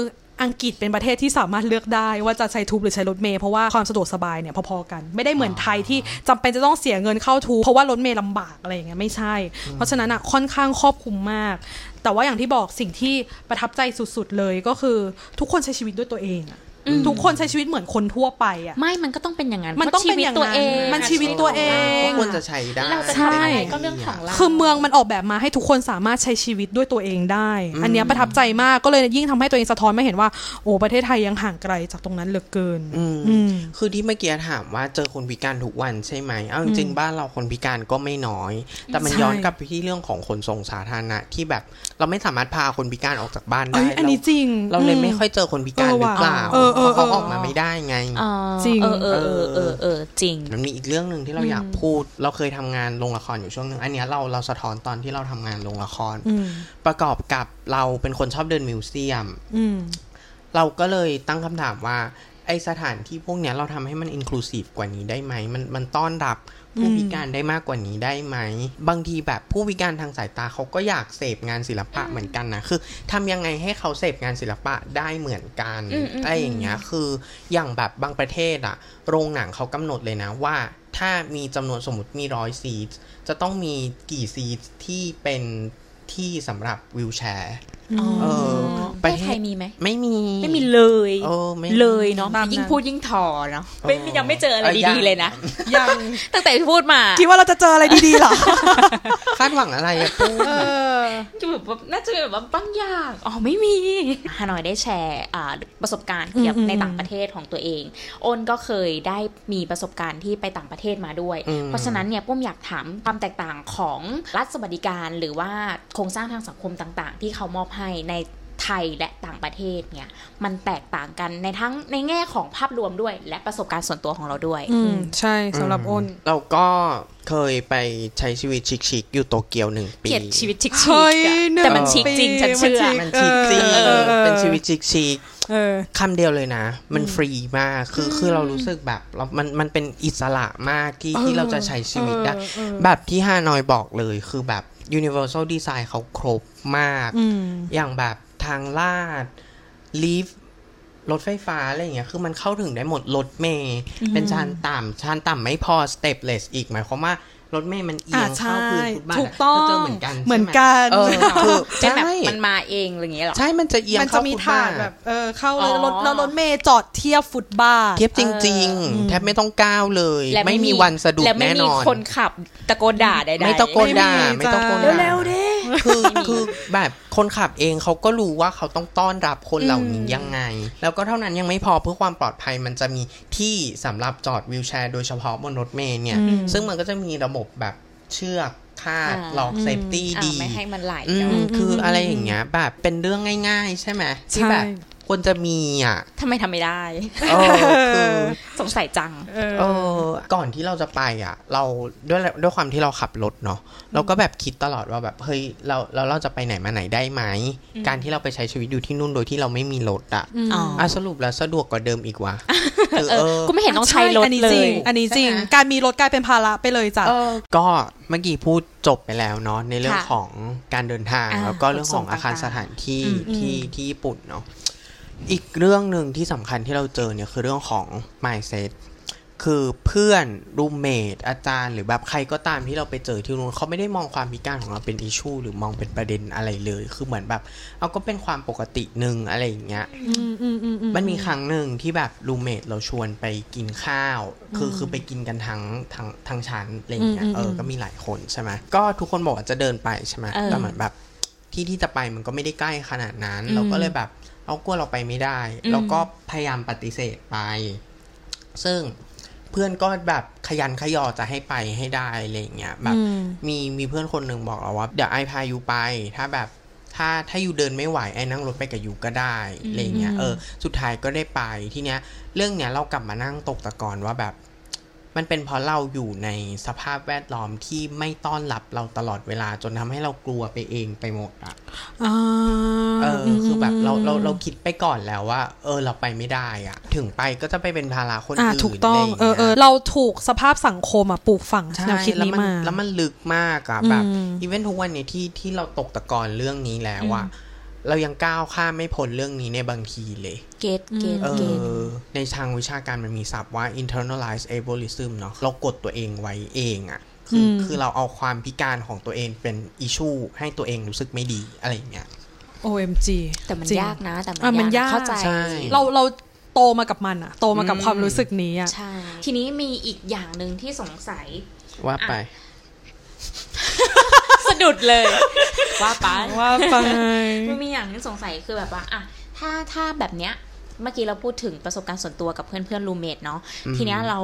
อังกฤษเป็นประเทศที่สามารถเลือกได้ว่าจะใช้ทูบหรือใช้รถเมย์เพราะว่าความสะดวกสบายเนี่ยพอๆกัน ไม่ได้เหมือนไทยที่จำเป็นจะต้องเสียเงินเข้าทูบเพราะว่ารถเมย์ลำบากอะไรอย่างเงี้ยไม่ใช่ เพราะฉะนั้นอะค่อนข้างครอบคลุมมากแต่ว่าอย่างที่บอกสิ่งที่ประทับใจสุด ๆ เลยก็คือทุกคนใช้ชีวิตด้วยตัวเองอะทุกคนใช้ชีวิตเหมือนคนทั่วไปอะไม่มันก็ต้องเป็นอย่างนั้นมันต้องพราะเป็นอย่างชีวิตตัวนั้นเอง มันชีวิตตัวเองก็ควรจะใช้ได้เราจะทำอะไรก็เรื่องของเราคือเมืองมันออกแบบมาให้ทุกคนสามารถใช้ชีวิตด้วยตัวเองได้ อันเนี้ยประทับใจมากก็เลยยิ่งทำให้ตัวเองสะท้อนมาเห็นว่า โอ้ประเทศไทยยังห่างไกลจากตรงนั้นเหลือเกินอืมอืมคือที่เมื่อกี้ถามว่าเจอคนพิการทุกวันใช่ไหมเอาจริงๆบ้านเราคนพิการก็ไม่น้อย แต่มันใช่ย้อนกลับไปที่เรื่องของขนส่งสาธารณะที่แบบ เราไม่สามารถพาคนพิการออกจากบ้านได้เอ้ยอันนี้จริง เราเลยอืไม่ค่อยเจอคนพิการเออหรือว่ะเปล่าเออเออเพราะเขาเออออกมาไม่ได้ไงอ๋อจริงเออเออเออเออเออจริงมันมีอีกเรื่องหนึ่งที่เราอยากพูด เราเคยทำงานโรงละครอยู่ช่วงหนึ่งอันเนี้ยเราเราสะท้อนตอนที่เราทำงานโรงละครอืมประกอบกับเราเป็นคนชอบเดินมิวเซียมอืมเราก็เลยตั้งคำถามว่าไอสถานที่พวกเนี้ยเราทำให้มันอินคลูซีฟกว่านี้ได้ไหมมันมันต้อนรับ ผู้อืมพิการได้มากกว่านี้ได้ไหม บางทีแบบผู้พิการทางสายตาเขาก็อยากเสพงานศิลปะเหมือนกันนะคือทำยังไงให้เขาเสพงานศิลปะได้เหมือนกันอืมอืมอะไรอย่างเงี้ยคืออย่างแบบบางประเทศอะโรงหนังเขากำหนดเลยนะว่า ถ้ามีจำนวนสมมติมีร้อยซีทจะต้องมีกี่ซีทที่เป็นที่สำหรับวิวแชร์อ๋อ เออประเทศไทยมีไหมไม่มีไม่มีเลยเออไม่เลยเนาะตามนั้นยิ่งพูดยิ่งถอเนาะไม่เออยังไม่เจออะไรเออยังดีๆเลยนะยังตั้งแต่พูดมาคิดว่าเราจะเจออะไรดีๆเหรอคาดหวังอะไรอะปุ้มเออจะแบบว่าน่าจะเป็นแบบว่าบางอย่างอ๋อไม่มีฮานอยได้แชร์อ่าประสบการณ์เกี่ยวกับอืมในต่างประเทศของตัวเองอ้นก็เคยได้มีประสบการณ์ที่ไปต่างประเทศมาด้วยอืมเพราะฉะนั้นเนี่ยปุ้มอยากถามความแตกต่างของรัฐสวัสดิการ หรือว่าโครงสร้างทางสังคมต่าง ๆ ที่เขามอบให้ในไทยและต่างประเทศเนี่ย มันแตกต่างกันในทั้งในแง่ของภาพรวมด้วย และประสบการณ์ส่วนตัวของเราด้วย อืมใช่สำหรับอ้น เราก็เคยไปใช้ชีวิตชิคๆอยู่โตเกียวหนึ่งปีเกลียดชีวิตชิคเฮ้ยๆอะหนึ่งแต่มันชิคจริงฉันเชื่อปีมันชิคจริงเออเออเป็นชีวิตชิคเออๆคำเดียวเลยนะ มันฟรีมากคือคือเรารู้สึกแบบเรามันมันเป็นอิสระมากที่ที่เราจะใช้ชีวิตได้เออเออแบบที่ฮานอยบอกเลยคือแบบ universal design เขาครบมากอืมอย่างแบบทางลาดลิฟต์รถไฟฟ้าอะไรอย่างเงี้ย คือมันเข้าถึงได้หมดรถเมล์เป็นชานต่ำชานต่ำไม่พอ stepless อีกหมายความว่า รถเมย์มันเอียงอ่าเข้าพื้นใช่ฟุตบาทถูกต้องเจอเหมือนกันเหมือนใช่ไกันเออคือเป็นแบบใช่มันมาเองอะไรอย่างเงี้ยเหรอใช่มันจะเอียงมันจะเข้ามีฟุตถาบาดทแบบเออเข้าแล้วอ๋อรถแล้วรถเมย์จอดเทียบฟุตบาทเทียบจริง ๆ แทบไม่ต้องก้าวเลยและไม่มีวันสะดุดและไม่แน่นมีอนคนขับตะโกนด่าใดๆไม่ตะโกนด่าไม่มีไม่ตะโกนจ้าด่าเร็วๆดิ คือคือแบบคนขับเองเขาก็รู้ว่าเขาต้องต้อนรับคนเหล่านี้ยังไง แล้วก็เท่านั้นยังไม่พอเพื่อความปลอดภัยมันจะมีที่สำหรับจอดวีลแชร์โดยเฉพาะบนรถเมล์เนี่ยอืมซึ่งมันก็จะมีระบบแบบเชือกคาดอ่าล็อก safety อะดีไม่ให้มันไหลอืเนมอะคืออะไรอย่างเงี้ยแบบเป็นเรื่องง่าย ๆ ใช่ไหมที่ใช่แบบ ควรจะมีอะทำไมทำไม่ได้เออคือสงสัยจังเออก่อนที่เราจะไปอะ เราด้วยด้วยความที่เราขับรถเนาะเราก็แบบคิดตลอดว่าแบบเฮ้ยเราเราเราจะไปไหนมาไหนได้ไหมการที่เราไปใช้ชีวิตอยู่ที่นู่นโดยที่เราไม่มีรถอะอ๋ออะสรุปแล้วสะดวกกว่าเดิมอีกว่ะคือเอเอออกูไม่เห็นต้องใช้รถอันนี้เลจริยงอันนี้จริงใช่ไหมการมีรถกลายเป็นภาระไปเลยจ้ะเออก็เมื่อกี้พูดจบไปแล้วเนาะในเรื่องค่ะของการเดินทางอ่าแล้วก็เรื่องของขนส่งอาคารต่างๆสถานที่อืมที่ที่ญี่ปุ่นเนาะ อีกเรื่องหนึ่งที่สำคัญที่เราเจอเนี่ยคือเรื่องของ mindset คือเพื่อนรูมเมทอาจารย์ หรือแบบใครก็ตามที่เราไปเจอที่นู้นเขาไม่ได้มองความพิการของเราเป็นอิชูหรือมองเป็นประเด็นอะไรเลย คือเหมือนแบบเอาก็เป็นความปกติหนึ่งอะไรอย่างเงี้ยอืมอืมอืมอืมันมีครั้งหนึ่งที่แบบรูเมทเราชวนไปกินข้าว คือคือไปกินกันทั้งทั้งทั้งชั้นอะไรอย่างเงี้ยอืมอืมเออก็มีหลายคนใช่ไหมก็ทุกคนบอกว่าจะเดินไปใช่ไหมเออแต่เหมือนแบบที่ที่จะไปมันก็ไม่ได้ใกล้ขนาดนั้นอืมเราก็เลยแบบ เอากลัวเราไปไม่ได้อืมเราก็พยายามปฏิเสธไป ซึ่งเพื่อนก็แบบขยันขยอจะให้ไปให้ได้อะไรอย่างเงี้ยแบบอืมมีมีเพื่อนคนหนึ่งบอกเราว่า เดี๋ยวไอพายูไป ถ้าแบบถ้าถ้ายูเดินไม่ไหวไอ้นั่งรถไปกับยูก็ได้อะไรเงี้ยเออ สุดท้ายก็ได้ไปทีเนี้ย เรื่องเนี้ยเรากลับมานั่งตกตะกอนว่าแบบ มันเป็นเพราะเราอยู่ในสภาพแวดล้อมที่ไม่ต้อนรับเราตลอดเวลาจนทำให้เรากลัวไปเองไปหมดอะอ่าเอออคือแบบเราเราเราคิดไปก่อนแล้วว่า เออเราไปไม่ได้อะถึงไปก็จะไปเป็นภาระคนอ่าอื่นถูกต้องะไรย่าเออเอองี้ยเราถูกสภาพสังคมอะปลูกฝังใช่แนวคิดแล้วนี้มันมาแล้วมันลึกมากอะแบบอืม even ทุกวันเนี้ที่ที่เราตกตะกอนเรื่องนี้แล้วอะ เรายังก้าวข้ามไม่พ้นเรื่องนี้ในบางทีเลย get get เอ getอในทางวิชาการมันมีศัพท์ว่า internalized ableism เนาะเรากดตัวเองไว้เองอะคืออมคือเราเอาความพิการของตัวเองเป็น issue ให้ตัวเองรู้สึกไม่ดีอะไรอย่างเงี้ย OMG แต่มันจริงยากนะ แต่อะมัมันนยากยากเข้าใจใช่เราเราโตมากับมันอะโตมากับอืมความรู้สึกนี้อะใช่ทีนี้มีอีกอย่างหนึ่งที่สงสัยว่าไป สะดุดเลย ว่าไปว่าไปมันมีอย่างที่สงสัยคือแบบว่าอะถ้าถ้าแบบเนี้ย เมื่อกี้เราพูดถึงประสบการณ์ส่วนตัวกับเพื่อนเพื่อนรูเมทเนาะอืมทีเนี้ยเรา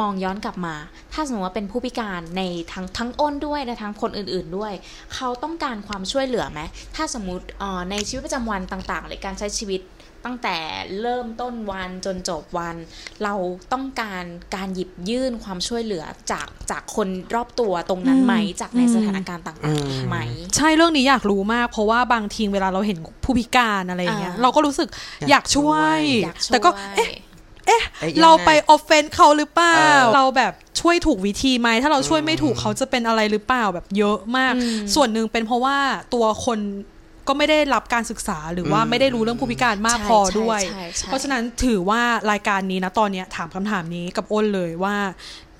มองย้อนกลับมา ถ้าสมมติว่าเป็นผู้พิการในทั้งทั้งอ้นด้วยและทั้งคนอื่น ๆด้วย เขาต้องการความช่วยเหลือไหมถ้าสมมติเอ่อในชีวิตประจำวันต่าง ๆ หรือการใช้ชีวิต ตั้งแต่เริ่มต้นวันจนจบวัน เราต้องการการหยิบยื่นความช่วยเหลือจากจากคนรอบตัวตรงนั้นไหมอืมจากในอืมสถานการณ์ต่างอืมๆไหม ใช่เรื่องนี้อยากรู้มาก เพราะว่าบางทีเวลาเราเห็นผู้พิการอะไรอย่างเงี้ยอ่าเราก็รู้สึกอยากช่วยอยากช่วย แต่ก็เอ๊ะเอ๊ะเอ๊ะยังไงเราไปออฟเฟนเขาหรือเปล่าเออเราแบบช่วยถูกวิธีไหมถ้าเราช่วยไม่ถูกอืมเขาจะเป็นอะไรหรือเปล่าแบบเยอะมากอืมส่วนหนึ่งเป็นเพราะว่าตัวคน ก็ไม่ได้รับการศึกษาหรือว่าอืมไม่ได้รู้เรื่องผู้พิการมากใช่พอใช่ด้วยใช่ใช่เพราะฉะนั้นถือว่ารายการนี้นะตอนเนี้ยถามคำถามนี้กับอ้นเลยว่า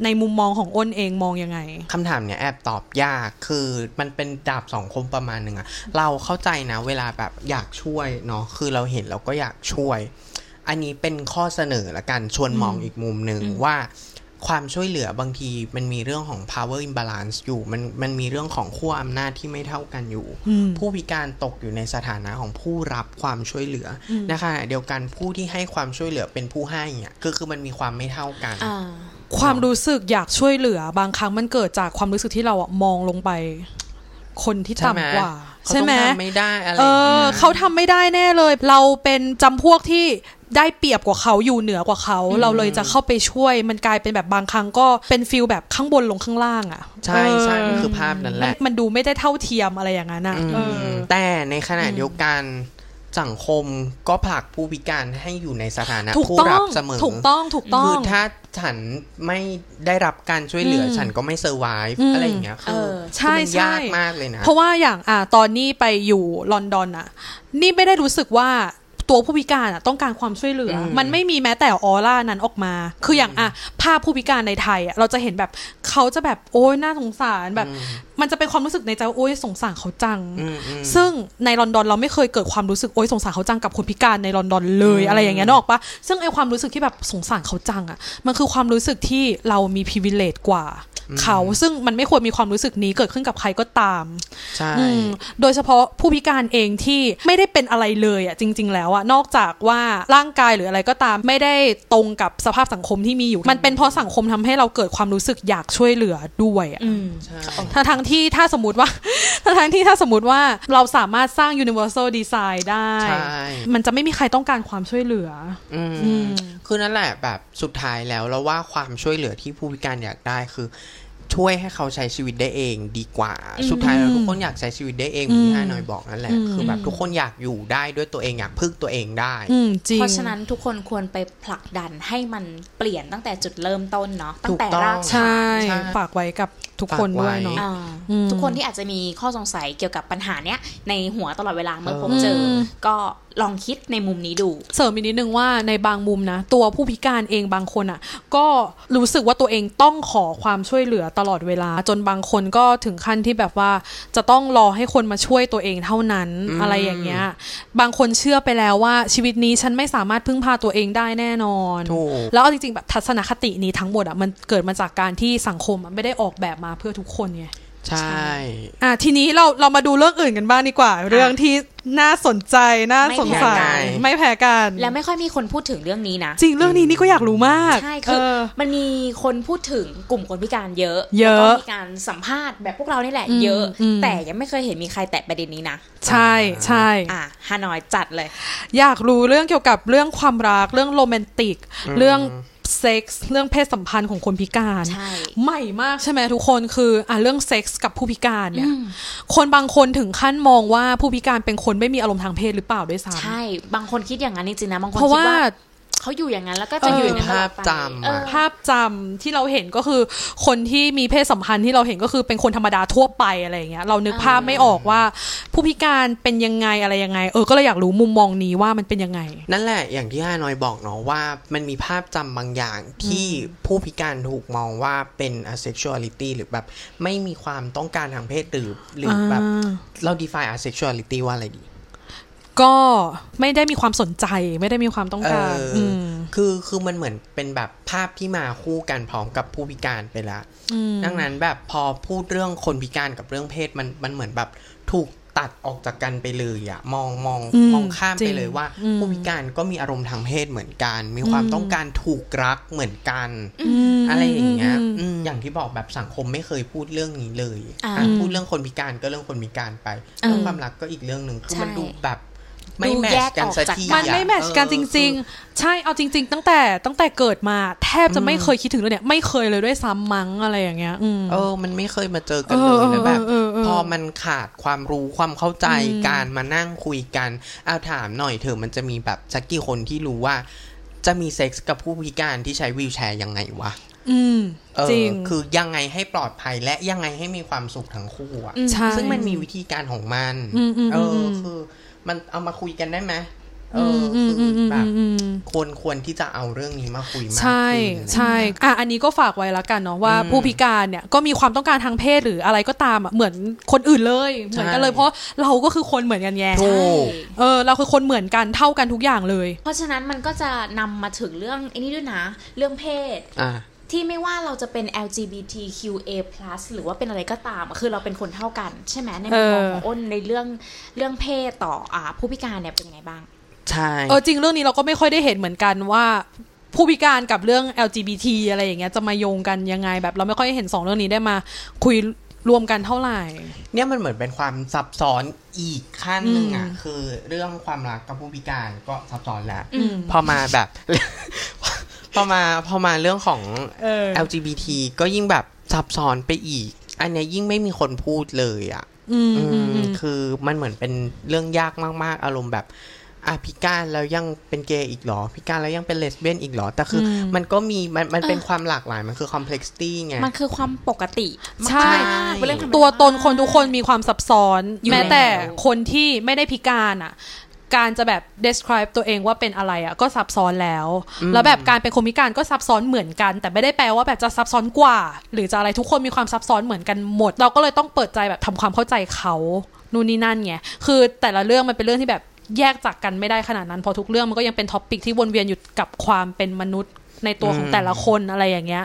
ในมุมมองของอ้นเองมองยังไงคำถามเนี้ยแอบตอบยากคือมันเป็นดาบสองคมประมาณหนึ่งอะเราเข้าใจนะเวลาแบบอยากช่วยเนาะคือเราเห็นเราก็อยากช่วย อันนี้เป็นข้อเสนอละกันชวนมองอีกมุมหนึ่งว่า ความช่วยเหลือบางทีมันมีเรื่องของ power imbalance อยู่ มันมันมีเรื่องของขั้วอำนาจที่ไม่เท่ากันอยู่อืมผู้พิการตกอยู่ในสถานะของผู้รับความช่วยเหลืออนะคะเดียวกันผู้ที่ให้ความช่วยเหลือเป็นผู้ให้เนี่ยคือคือมันมีความไม่เท่ากันอ่าความรู้สึกอยากช่วยเหลือบางครั้งมันเกิดจากความรู้สึกที่เราอะมองลงไป คนที่ใช่ไหมต่ำกว่าเขาใช่ต้องไหมทำไม่ได้อะไรเออย่างอเงี้ยเขาทำไม่ได้แน่เลย เราเป็นจำพวกที่ได้เปรียบกว่าเขาอยู่เหนือกว่าเขา เราเลยจะเข้าไปช่วย มันกลายเป็นแบบบางครั้งก็เป็นฟิลแบบข้างบนลงข้างล่างอะ ใช่ใช่เมันคือภาพนั้นแหละ มันดูไม่ได้เท่าเทียมอะไรอย่างนั้นอะอืมเออแต่ในขณะเดียวกัน สังคมก็ผลักผู้พิการให้อยู่ในสถานะถูกผู้ต้อรังบเสมอ ถูกต้องถูกต้อคืองถ้าฉันไม่ได้รับการช่วยเหลืออมฉันก็ไม่เซอร์ไวฟ์อืมอะไรอย่างเงี้ยคือเออใช่คือมันใช่ยากมากเลยนะ เพราะว่าอย่างอะตอนนี้ไปอยู่ลอนดอนอะนี่ไม่ได้รู้สึกว่า ตัวผู้พิการอะต้องการความช่วยเหลืออมมันไม่มีแม้แต่ออร่านั้นออกมา คืออย่างอะภาพผู้พิการในไทยอะเราจะเห็นแบบเขาจะแบบโอ้ยน่าสงสารแบบ มันจะเป็นความรู้สึกในใจว่าโอ้ยสงสารเขาจังอืมอืมซึ่งในลอนดอนเราไม่เคยเกิดความรู้สึกโอ้ยสงสารเขาจังกับคนพิการในลอนดอนเลยอืมอะไรอย่างเงี้ยนึกออกปะซึ่งไอความรู้สึกที่แบบสงสารเขาจังอะมันคือความรู้สึกที่เรามีพิเวเลตกว่า เขา ซึ่งมันไม่ควรมีความรู้สึกนี้เกิดขึ้นกับใครก็ตามใช่อืมโดยเฉพาะผู้พิการเองที่ไม่ได้เป็นอะไรเลยอะจริง ๆ แล้วอะนอกจากว่าร่างกายหรืออะไรก็ตามไม่ได้ตรงกับสภาพสังคมที่มีอยู่ มันเป็นเพราะสังคมทำให้เราเกิดความรู้สึกอยากช่วยเหลือด้วยอะอืมใช่ทั้งทั้งที่ถ้าสมมติว่าทั้งทั้งที่ถ้าสมมติว่าเราสามารถสร้าง universal design ได้ใช่มันจะไม่มีใครต้องการความช่วยเหลืออืมอืมคือนั่นแหละแบบสุดท้ายแล้วแล้วว่าความช่วยเหลือที่ผู้พิการอยากได้คือ ช่วยให้เขาใช้ชีวิตได้เองดีกว่า สุดท้ายแล้วทุกคนอยากใช้ชีวิตได้เองเหมือนที่ฮานอยบอกนั่นแหละอืมคือแบบทุกคนอยากอยู่ได้ด้วยตัวเองอยากพึ่งตัวเองได้อืมจริงเพราะฉะนั้นทุกคนควรไปผลักดันให้มันเปลี่ยนตั้งแต่จุดเริ่มต้นเนาะตั้งแต่ถูกต้องรากใช่ฐานใช่ฝากไว้กับ ทุกคนด้วยเนาะอ่าอืมทุกคนที่อาจจะมีข้อสงสัยเกี่ยวกับปัญหาเนี้ยในหัวตลอดเวลาเมื่อพบเออเจออมก็ลองคิดในมุมนี้ดู เสริมอีกนิดนึงว่าในบางมุมนะ ตัวผู้พิการเองบางคนอะ ก็รู้สึกว่าตัวเองต้องขอความช่วยเหลือตลอดเวลา จนบางคนก็ถึงขั้นที่แบบว่าจะต้องรอให้คนมาช่วยตัวเองเท่านั้นอืมอะไรอย่างเงี้ยบางคนเชื่อไปแล้วว่าชีวิตนี้ฉันไม่สามารถพึ่งพาตัวเองได้แน่นอนถูกแล้วเอาจริงๆแบบทัศนคตินี้ทั้งหมดอะมันเกิดมาจากการที่สังคมอะไม่ได้ออกแบบมาเพื่อทุกคนไงใช่ อะทีนี้เราเรามาดูเรื่องอื่นกันบ้างดีกว่า เรื่องที่น่าสนใจน่าสงสัยไม่แพ้กันไม่แพ้กันแล้วไม่ค่อยมีคนพูดถึงเรื่องนี้นะ จริงเรื่องนี้นี่ก็อยากรู้มาก ใช่คือเออมันมีคนพูดถึงกลุ่มคนพิการเยอะ เยอะแล้วก็มีการสัมภาษณ์แบบพวกเรานี่แหละอืมเยอะอืมแต่ยังไม่เคยเห็นมีใครแตะประเด็นนี้นะ ใช่ใช่อะฮานอยจัดเลย อยากรู้เรื่องเกี่ยวกับเรื่องความรักเรื่องโรแมนติก เรื่อง เซ็กส์เรื่องเพศสัมพันธ์ของคนพิการ ใช่ใหม่มากใช่ไหมทุกคนคืออะเรื่องเซ็กส์กับผู้พิการเนี่ยอืมคนบางคนถึงขั้นมองว่าผู้พิการเป็นคนไม่มีอารมณ์ทางเพศหรือเปล่าด้วยซ้ำใช่ บางคนคิดอย่างนั้นจริงๆนะบางคนเพราะคิดว่าว่า เขาอยู่อย่างนั้นแล้วก็จะอยู่อย่างนั้นตลอดไปภาพจำเออภาพจำที่เราเห็นก็คือ คนที่มีเพศสัมพันธ์ที่เราเห็นก็คือเป็นคนธรรมดาทั่วไปอะไรอย่างเงี้ยเรานึกภาพไม่ออกว่า ผู้พิการเป็นยังไงอะไรยังไง เออก็เลยอยากรู้มุมมองนี้ว่ามันเป็นยังไง นั่นแหละอย่างที่ฮานอยบอกเนาะว่ามันมีภาพจำบางอย่างที่ผู้พิการถูกมองว่าเป็น asexuality หรือแบบไม่มีความต้องการทางเพศหรือหรือแบบอ่าเรา define asexuality ว่าอะไรดี ก็ไม่ได้มีความสนใจ ไม่ได้มีความต้องการเอออมคือคือมันเหมือนเป็นแบบภาพที่มาคู่กันพร้อมกับผู้พิการไปแล้วมดังนั้นแบบพอพูดเรื่องคนพิการกับเรื่องเพศมันมันเหมือนแบบถูกตัดออกจากกันไปเลยอะมองมองอืมมองข้ามจริไปงเลยว่าอืมผู้พิการก็มีอารมณ์ทางเพศเหมือนกัน มีความอืมต้องการถูกรักเหมือนกันมอะไรอย่างเงี้ยมอืมอย่างที่บอกแบบสังคมไม่เคยพูดเรื่องนี้เลยอ่าอะพูดเรื่องคนพิการก็เรื่องคนพิการไปเออเรื่องความรักก็อีกเรื่องหนึ่งคือมันใช่ดูแบบ ไม่ดูแมทแยช์กันกออกสักจากทีมันไม่อะแมทช์กันจเออริงคือๆใช่เอาจริง ๆ ตั้งแต่ตั้งแต่เกิดมา แทบจะไม่เคยคิดถึงเรื่องเนี้ยไม่เคยเลยด้วยซ้ำมั้งอะไรอย่างเงี้ยอืมเออ มันไม่เคยมาเจอกันเลเอยอแล้วแบบเออเออเออพอมันขาดความรู้ความเข้าใจอืมการมานั่งคุยกันเอาถามหน่อยเถอะมันจะมีแบบสักกี่คนที่รู้ว่า จะมีเซ็กส์กับผู้พิการที่ใช้วีลแชร์ยังไงวะอืมเออจริงคือยังไงให้ปลอดภัยและยังไงให้มีความสุขทั้งคู่อะอืมใช่ซึ่งมันมีวิธีการของมันอืมอืมเอออมคือ มันเอามาคุยกันได้ไหมเออือมอืมคือือมอืมแบบอืมควรควรที่จะเอาเรื่องนี้มาคุยมากใช่ขึ้นใช่อะอันนี้ก็ฝากไว้แล้วกันเนาะว่าอืมผู้พิการเนี่ยก็มีความต้องการทางเพศหรืออะไรก็ตามอะเหมือนคนอื่นเลย เหมือนกันเลยใช่เพราะเราก็คือคนเหมือนกันแย่ถูกเออเราคือคนเหมือนกันเท่ากันทุกอย่างเลย เพราะฉะนั้นมันก็จะนำมาถึงเรื่องไอ้นี่ด้วยนะ เรื่องเพศอะ ที่ไม่ว่าเราจะเป็น LGBTQA+ หรือว่าเป็นอะไรก็ตามอะคือเราเป็นคนเท่ากัน ใช่ไหมในมุมมองของอ้นในเรื่องเรื่องเพศต่ออ่าผู้พิการเนี่ยเป็นยังไงบ้าง ใช่เออจริงเรื่องนี้เราก็ไม่ค่อยได้เห็นเหมือนกันว่าผู้พิการกับเรื่อง LGBT อะไรอย่างเงี้ยจะมาโยงกันยังไงแบบเราไม่ค่อยเห็นสองเรื่องนี้ได้มาคุยรวมกันเท่าไหร่ เนี่ยมันเหมือนเป็นความซับซ้อนอีกขั้นหนึ่งอะอืมคือเรื่องความรักกับผู้พิการก็ซับซ้อนแล้วอืมพอมาแบบ พอมาพอมาเรื่องของเออ LGBT ก็ยิ่งแบบซับซ้อนไปอีก อันเนี้ยยิ่งไม่มีคนพูดเลยอะอืมอือืมมอืมคือมันเหมือนเป็นเรื่องยากมาก ๆ อารมณ์แบบอะพิการแล้วยังเป็นเกย์อีกเหรอพิการแล้วยังเป็นเลสเบี้ยนอีกเหรอ แต่คืออมมันก็มีมันมันเป็นเออความหลากหลายมันคือ complexity ไง มันคือความปกติ ใช่มากๆเป็นเรื่องธรรมดาตัวตนคนทุกคนมีความซับซ้อนอยู่แม้แต่แล้วคนที่ไม่ได้พิการอะ การจะแบบ describe ตัวเองว่าเป็นอะไรอะก็ซับซ้อนแล้ว แล้วแบบการเป็นคนพิการก็ซับซ้อนเหมือนกัน แต่ไม่ได้แปลว่าแบบจะซับซ้อนกว่า หรือจะอะไรทุกคนมีความซับซ้อนเหมือนกันหมด เราก็เลยต้องเปิดใจแบบทำความเข้าใจเขานู่นนี่นั่นไงคือแต่ละเรื่องมันเป็นเรื่องที่แบบแยกจากกันไม่ได้ขนาดนั้นเพอทุกเรื่องมันก็ยังเป็น topic ที่วนเวียนอยู่กับความเป็นมนุษย์ ในตัวของอืมแต่ละคนอะไรอย่างเงี้ย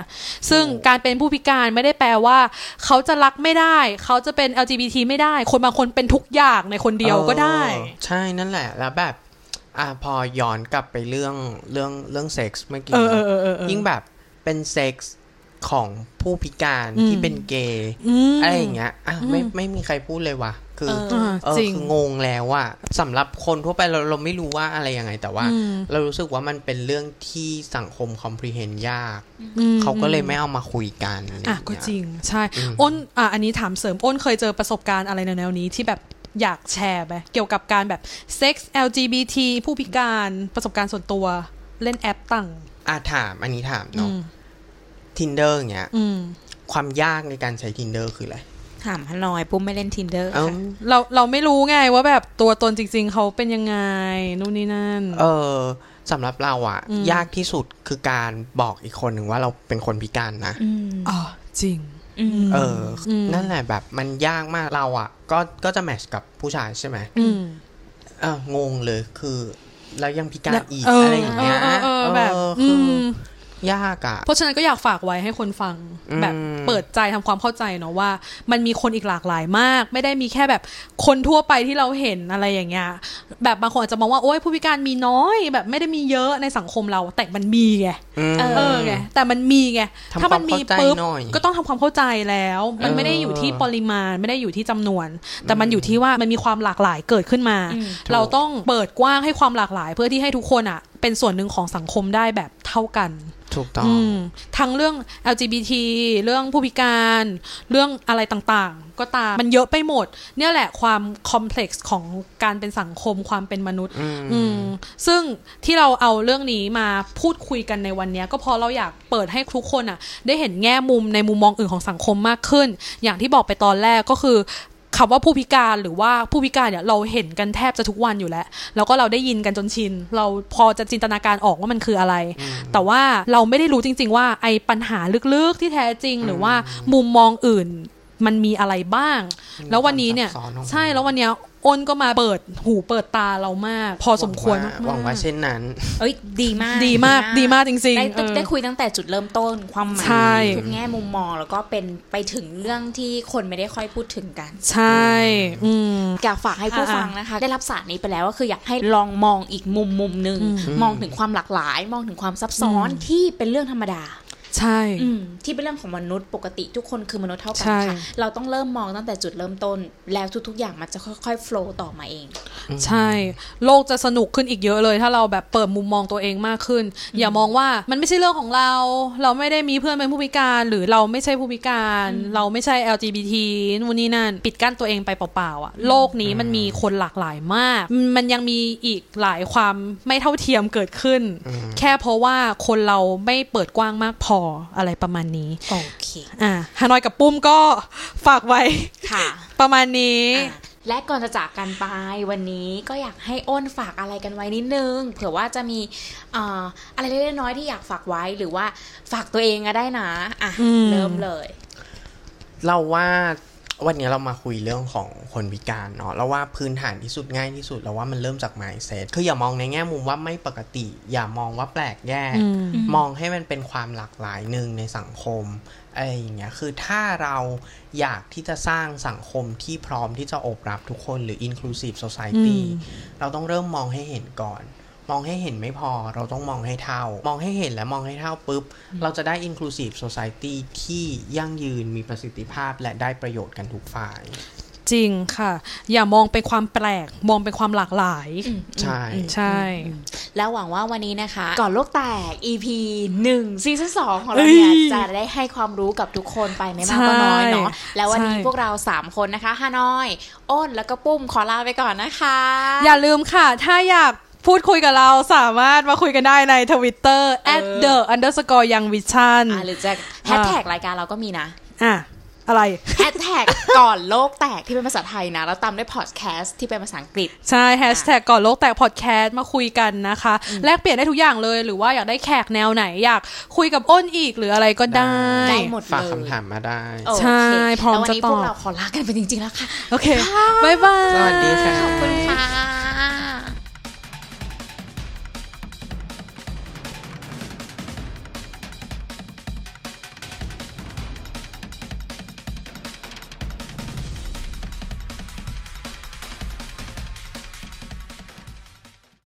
ซึ่งการเป็นผู้พิการไม่ได้แปลว่า เขาจะรักไม่ได้ เขาจะเป็น LGBT ไม่ได้ คนบางคนเป็นทุกอย่างในคนเดียวก็ได้เออใช่นั่นแหละ แล้วแบบ อะพอย้อนกลับไปเรื่องเรื่องเรื่องเซ็กส์เมื่อกี้เออเอเนาะอเออเออเออยิ่งแบบเป็นเซ็กส์ของผู้พิการอืมที่เป็นเกย์อืมอะไรอย่างเงี้ยอะไม่อืมไม่มีใครพูดเลยว่ะ คือเออเออจริงคืองงแล้วอะสำหรับคนทั่วไปเราเราไม่รู้ว่าอะไรยังไง แต่ว่าอืมเรารู้สึกว่ามันเป็นเรื่องที่สังคมคอมพรีเฮนยากอืมเขาก็เลยไม่เอามาคุยกันไรอะย่าเยก็จริง ใช่อืมอ้นอะอันนี้ถามเสริมอ้นเคยเจอประสบการณ์อะไรในแนวนี้ที่แบบอยากแชร์ไหมเกี่ยวกับการแบบเซ็กซ์ LGBT ผู้พิการประสบการณ์ส่วนตัวเล่นแอปต่างอะถาม อันนี้ถามอืเนาะม Tinder อย่างเงี้ยอืมความยากในการใช้ Tinder คืออะไร ถามฮานอยปุ้มไม่เล่น tinder เอ้าค่ะเราเราไม่รู้ไงว่าแบบตัวตนจริง ๆ เขาเป็นยังไง นู่นนี่นั่น เออสำหรับเราอะอืมยากที่สุดคือการบอกอีกคนหนึ่งว่าเราเป็นคนพิการนะอืมอ๋อจริงอืมเอออมนั่นแหละแบบมันยากมากเราอะก็ก็จะแมทชกับผู้ชายใช่ไหมอืมเอองงเลยคือแล้วยังพิการอีกเอออะไรอย่างเงี้ยเออเออเออแบบเอออืคืออม ยากอะเพราะฉะนั้นก็อยากฝากไว้ให้คนฟังอืมแบบเปิดใจทำความเข้าใจเนาะว่า มันมีคนอีกหลากหลายมาก ไม่ได้มีแค่แบบคนทั่วไปที่เราเห็นอะไรอย่างเงี้ยแบบบางคนอาจจะมองว่าโอ้ยผู้พิการมีน้อยแบบไม่ได้มีเยอะในสังคมเรา แต่มันมีไงมเอเออไงแต่มันมีไงทำถ้ามันมีความเข้าใจปุ๊บหน่อยก็ต้องทำความเข้าใจแล้ว มันเออไม่ได้อยู่ที่ปริมาณไม่ได้อยู่ที่จำนวน แต่มันอยู่ที่ว่ามันมีความหลากหลายเกิดขึ้นมาอืมเราต้องเปิดกว้างให้ความหลากหลาย เพื่อที่ให้ทุกคนอะ เป็นส่วนหนึ่งของสังคมได้แบบเท่ากัน ถูกต้องอืมทั้งเรื่อง LGBT เรื่องผู้พิการ เรื่องอะไรต่างๆ ก็ตาม มันเยอะไปหมด เนี่ยแหละความคอมเพล็กซ์ของการเป็นสังคมความเป็นมนุษย์ อืมอืมซึ่งที่เราเอาเรื่องนี้มาพูดคุยกันในวันเนี้ยก็เพราะเราอยากเปิดให้ทุกคนอะ ได้เห็นแง่มุมในมุมมองอื่นของสังคมมากขึ้น อย่างที่บอกไปตอนแรกก็คือ คำว่าผู้พิการหรือว่าผู้พิการเนี่ยเราเห็นกันแทบจะทุกวันอยู่แล้ว แล้วก็เราได้ยินกันจนชิน เราพอจะจินตนาการออกว่ามันคืออะไร แต่ว่าเราไม่ได้รู้จริง ๆ ว่าไอ้ปัญหาลึกๆที่แท้จริง หรือว่ามุมมองอื่นมันมีอะไรบ้าง แล้ววันนี้เนี่ยซับซ้อนออกมาใช่แล้ววันเนี้ย อ้นก็มาเปิดหูเปิดตาเรามาก พอสมควรมากๆหวังว่าเช่นนั้น เอ้ยดีมาก ดีมากดีมากจริงๆได้เออได้คุยตั้งแต่จุดเริ่มต้นความหมาใช่ยทุกแง่มุมมองแล้วก็เป็นไปถึงเรื่องที่คนไม่ได้ค่อยพูดถึงกัน ใช่อืมอยากฝากให้ผู้อ่าฟังนะคะ ได้รับสารนี้ไปแล้วก็คืออยากให้ลองมองอีกมุมมุมหนึ่งอืมมองถึงความหลากหลาย มองถึงความซับซ้อนอืมที่เป็นเรื่องธรรมดา ใช่อืมที่เป็นเรื่องของมนุษย์ปกติทุกคนคือมนุษย์เท่ากันใช่ค่ะ เราต้องเริ่มมองตั้งแต่จุดเริ่มต้น แล้วทุกๆอย่างมันจะค่อยๆโฟล์ต่อมาเอง ใช่ โลกจะสนุกขึ้นอีกเยอะเลย ถ้าเราแบบเปิดมุมมองตัวเองมากขึ้น อย่ามองว่ามันไม่ใช่เรื่องของเรา เราไม่ได้มีเพื่อนเป็นผู้พิการ หรือเราไม่ใช่ผู้พิการ เราไม่ใช่ LGBT นู่นนี่นั่น ปิดกั้นตัวเองไปเปล่าๆอะโลกนี้มันมีคนหลากหลายมาก มันยังมีอีกหลายความไม่เท่าเทียมเกิดขึ้น แค่เพราะว่าคนเราไม่เปิดกว้างมากพออะไรประมาณนี้ โอเคอ่าฮานอยกับปุ้มก็ฝากไว้ค่ะ ประมาณนี้อะและก่อนจะจากกันไปวันนี้ก็อยากให้อ้นฝากอะไรกันไว้นิดนึง เผื่อว่าจะมีอ่าอะไรเล็กๆน้อยๆที่อยากฝากไว้หรือว่าฝากตัวเองก็ได้นะ อะอืมเริ่มเลย เราว่า วันนี้เรามาคุยเรื่องของคนพิการเนาะเราว่าพื้นฐานที่สุดง่ายที่สุดเราว่ามันเริ่มจาก mindset คืออย่ามองในแง่มุมว่าไม่ปกติ อย่ามองว่าแปลกแยกอืมมองให้มันเป็นความหลากหลายหนึ่งในสังคมอะไรอย่างเงี้ยคือถ้าเราอยากที่จะสร้างสังคมที่พร้อมที่จะโอบรับทุกคนหรือ inclusive society อืมเราต้องเริ่มมองให้เห็นก่อน มองให้เห็นไม่พอเราต้องมองให้เท่า มองให้เห็นและมองให้เท่าปุ๊บ เราจะได้ inclusive society ที่ยั่งยืนมีประสิทธิภาพและได้ประโยชน์กันทุกฝ่ายจริงค่ะ อย่ามองเป็นความแปลก มองเป็นความหลากหลาย ใช่ ใช่ แล้วหวังว่าวันนี้นะคะ ก่อนโลกแตก EP 1ซีซั่น2ของเราเนี่ยเอ้ยจะได้ให้ความรู้กับทุกคนไปไม่มากก็น้อยเนาะใช่แล้ววันนี้ใช่พวกเรา 3 คนนะคะฮานอย อ้นแล้วก็ปุ้มขอลาไปก่อนนะคะ อย่าลืมค่ะ ถ้าอยาก พูดคุยกับเราสามารถมาคุยกันได้ในทวิตเตอร์ at the underscore young vision อะหรือจะแฮชแท็กรายการเราก็มีนะ อะอะไรแฮชแท็กก่อนโลกแตกที่เป็นภาษาไทยนะ แล้วตามด้วยพอดแคสต์ที่เป็นภาษาอังกฤษ ใช่แฮชแท็กก่อนโลกแตกพอดแคสต์มาคุยกันนะคะ แลกเปลี่ยนได้ทุกอย่างเลยหรือว่าอยากได้แขกแนวไหน อยากคุยกับอ้นอีกหรืออะไรก็ได้ ได้หมดฝากเลยคำถามมาได้โอเคใช่พร้อมแล้ววันนี้จะตอบพวกเราขอลากันไปจริงๆแล้วค่ะ โอเคบ๊ายบายสวัสดีค่ะขอบคุณค่ะ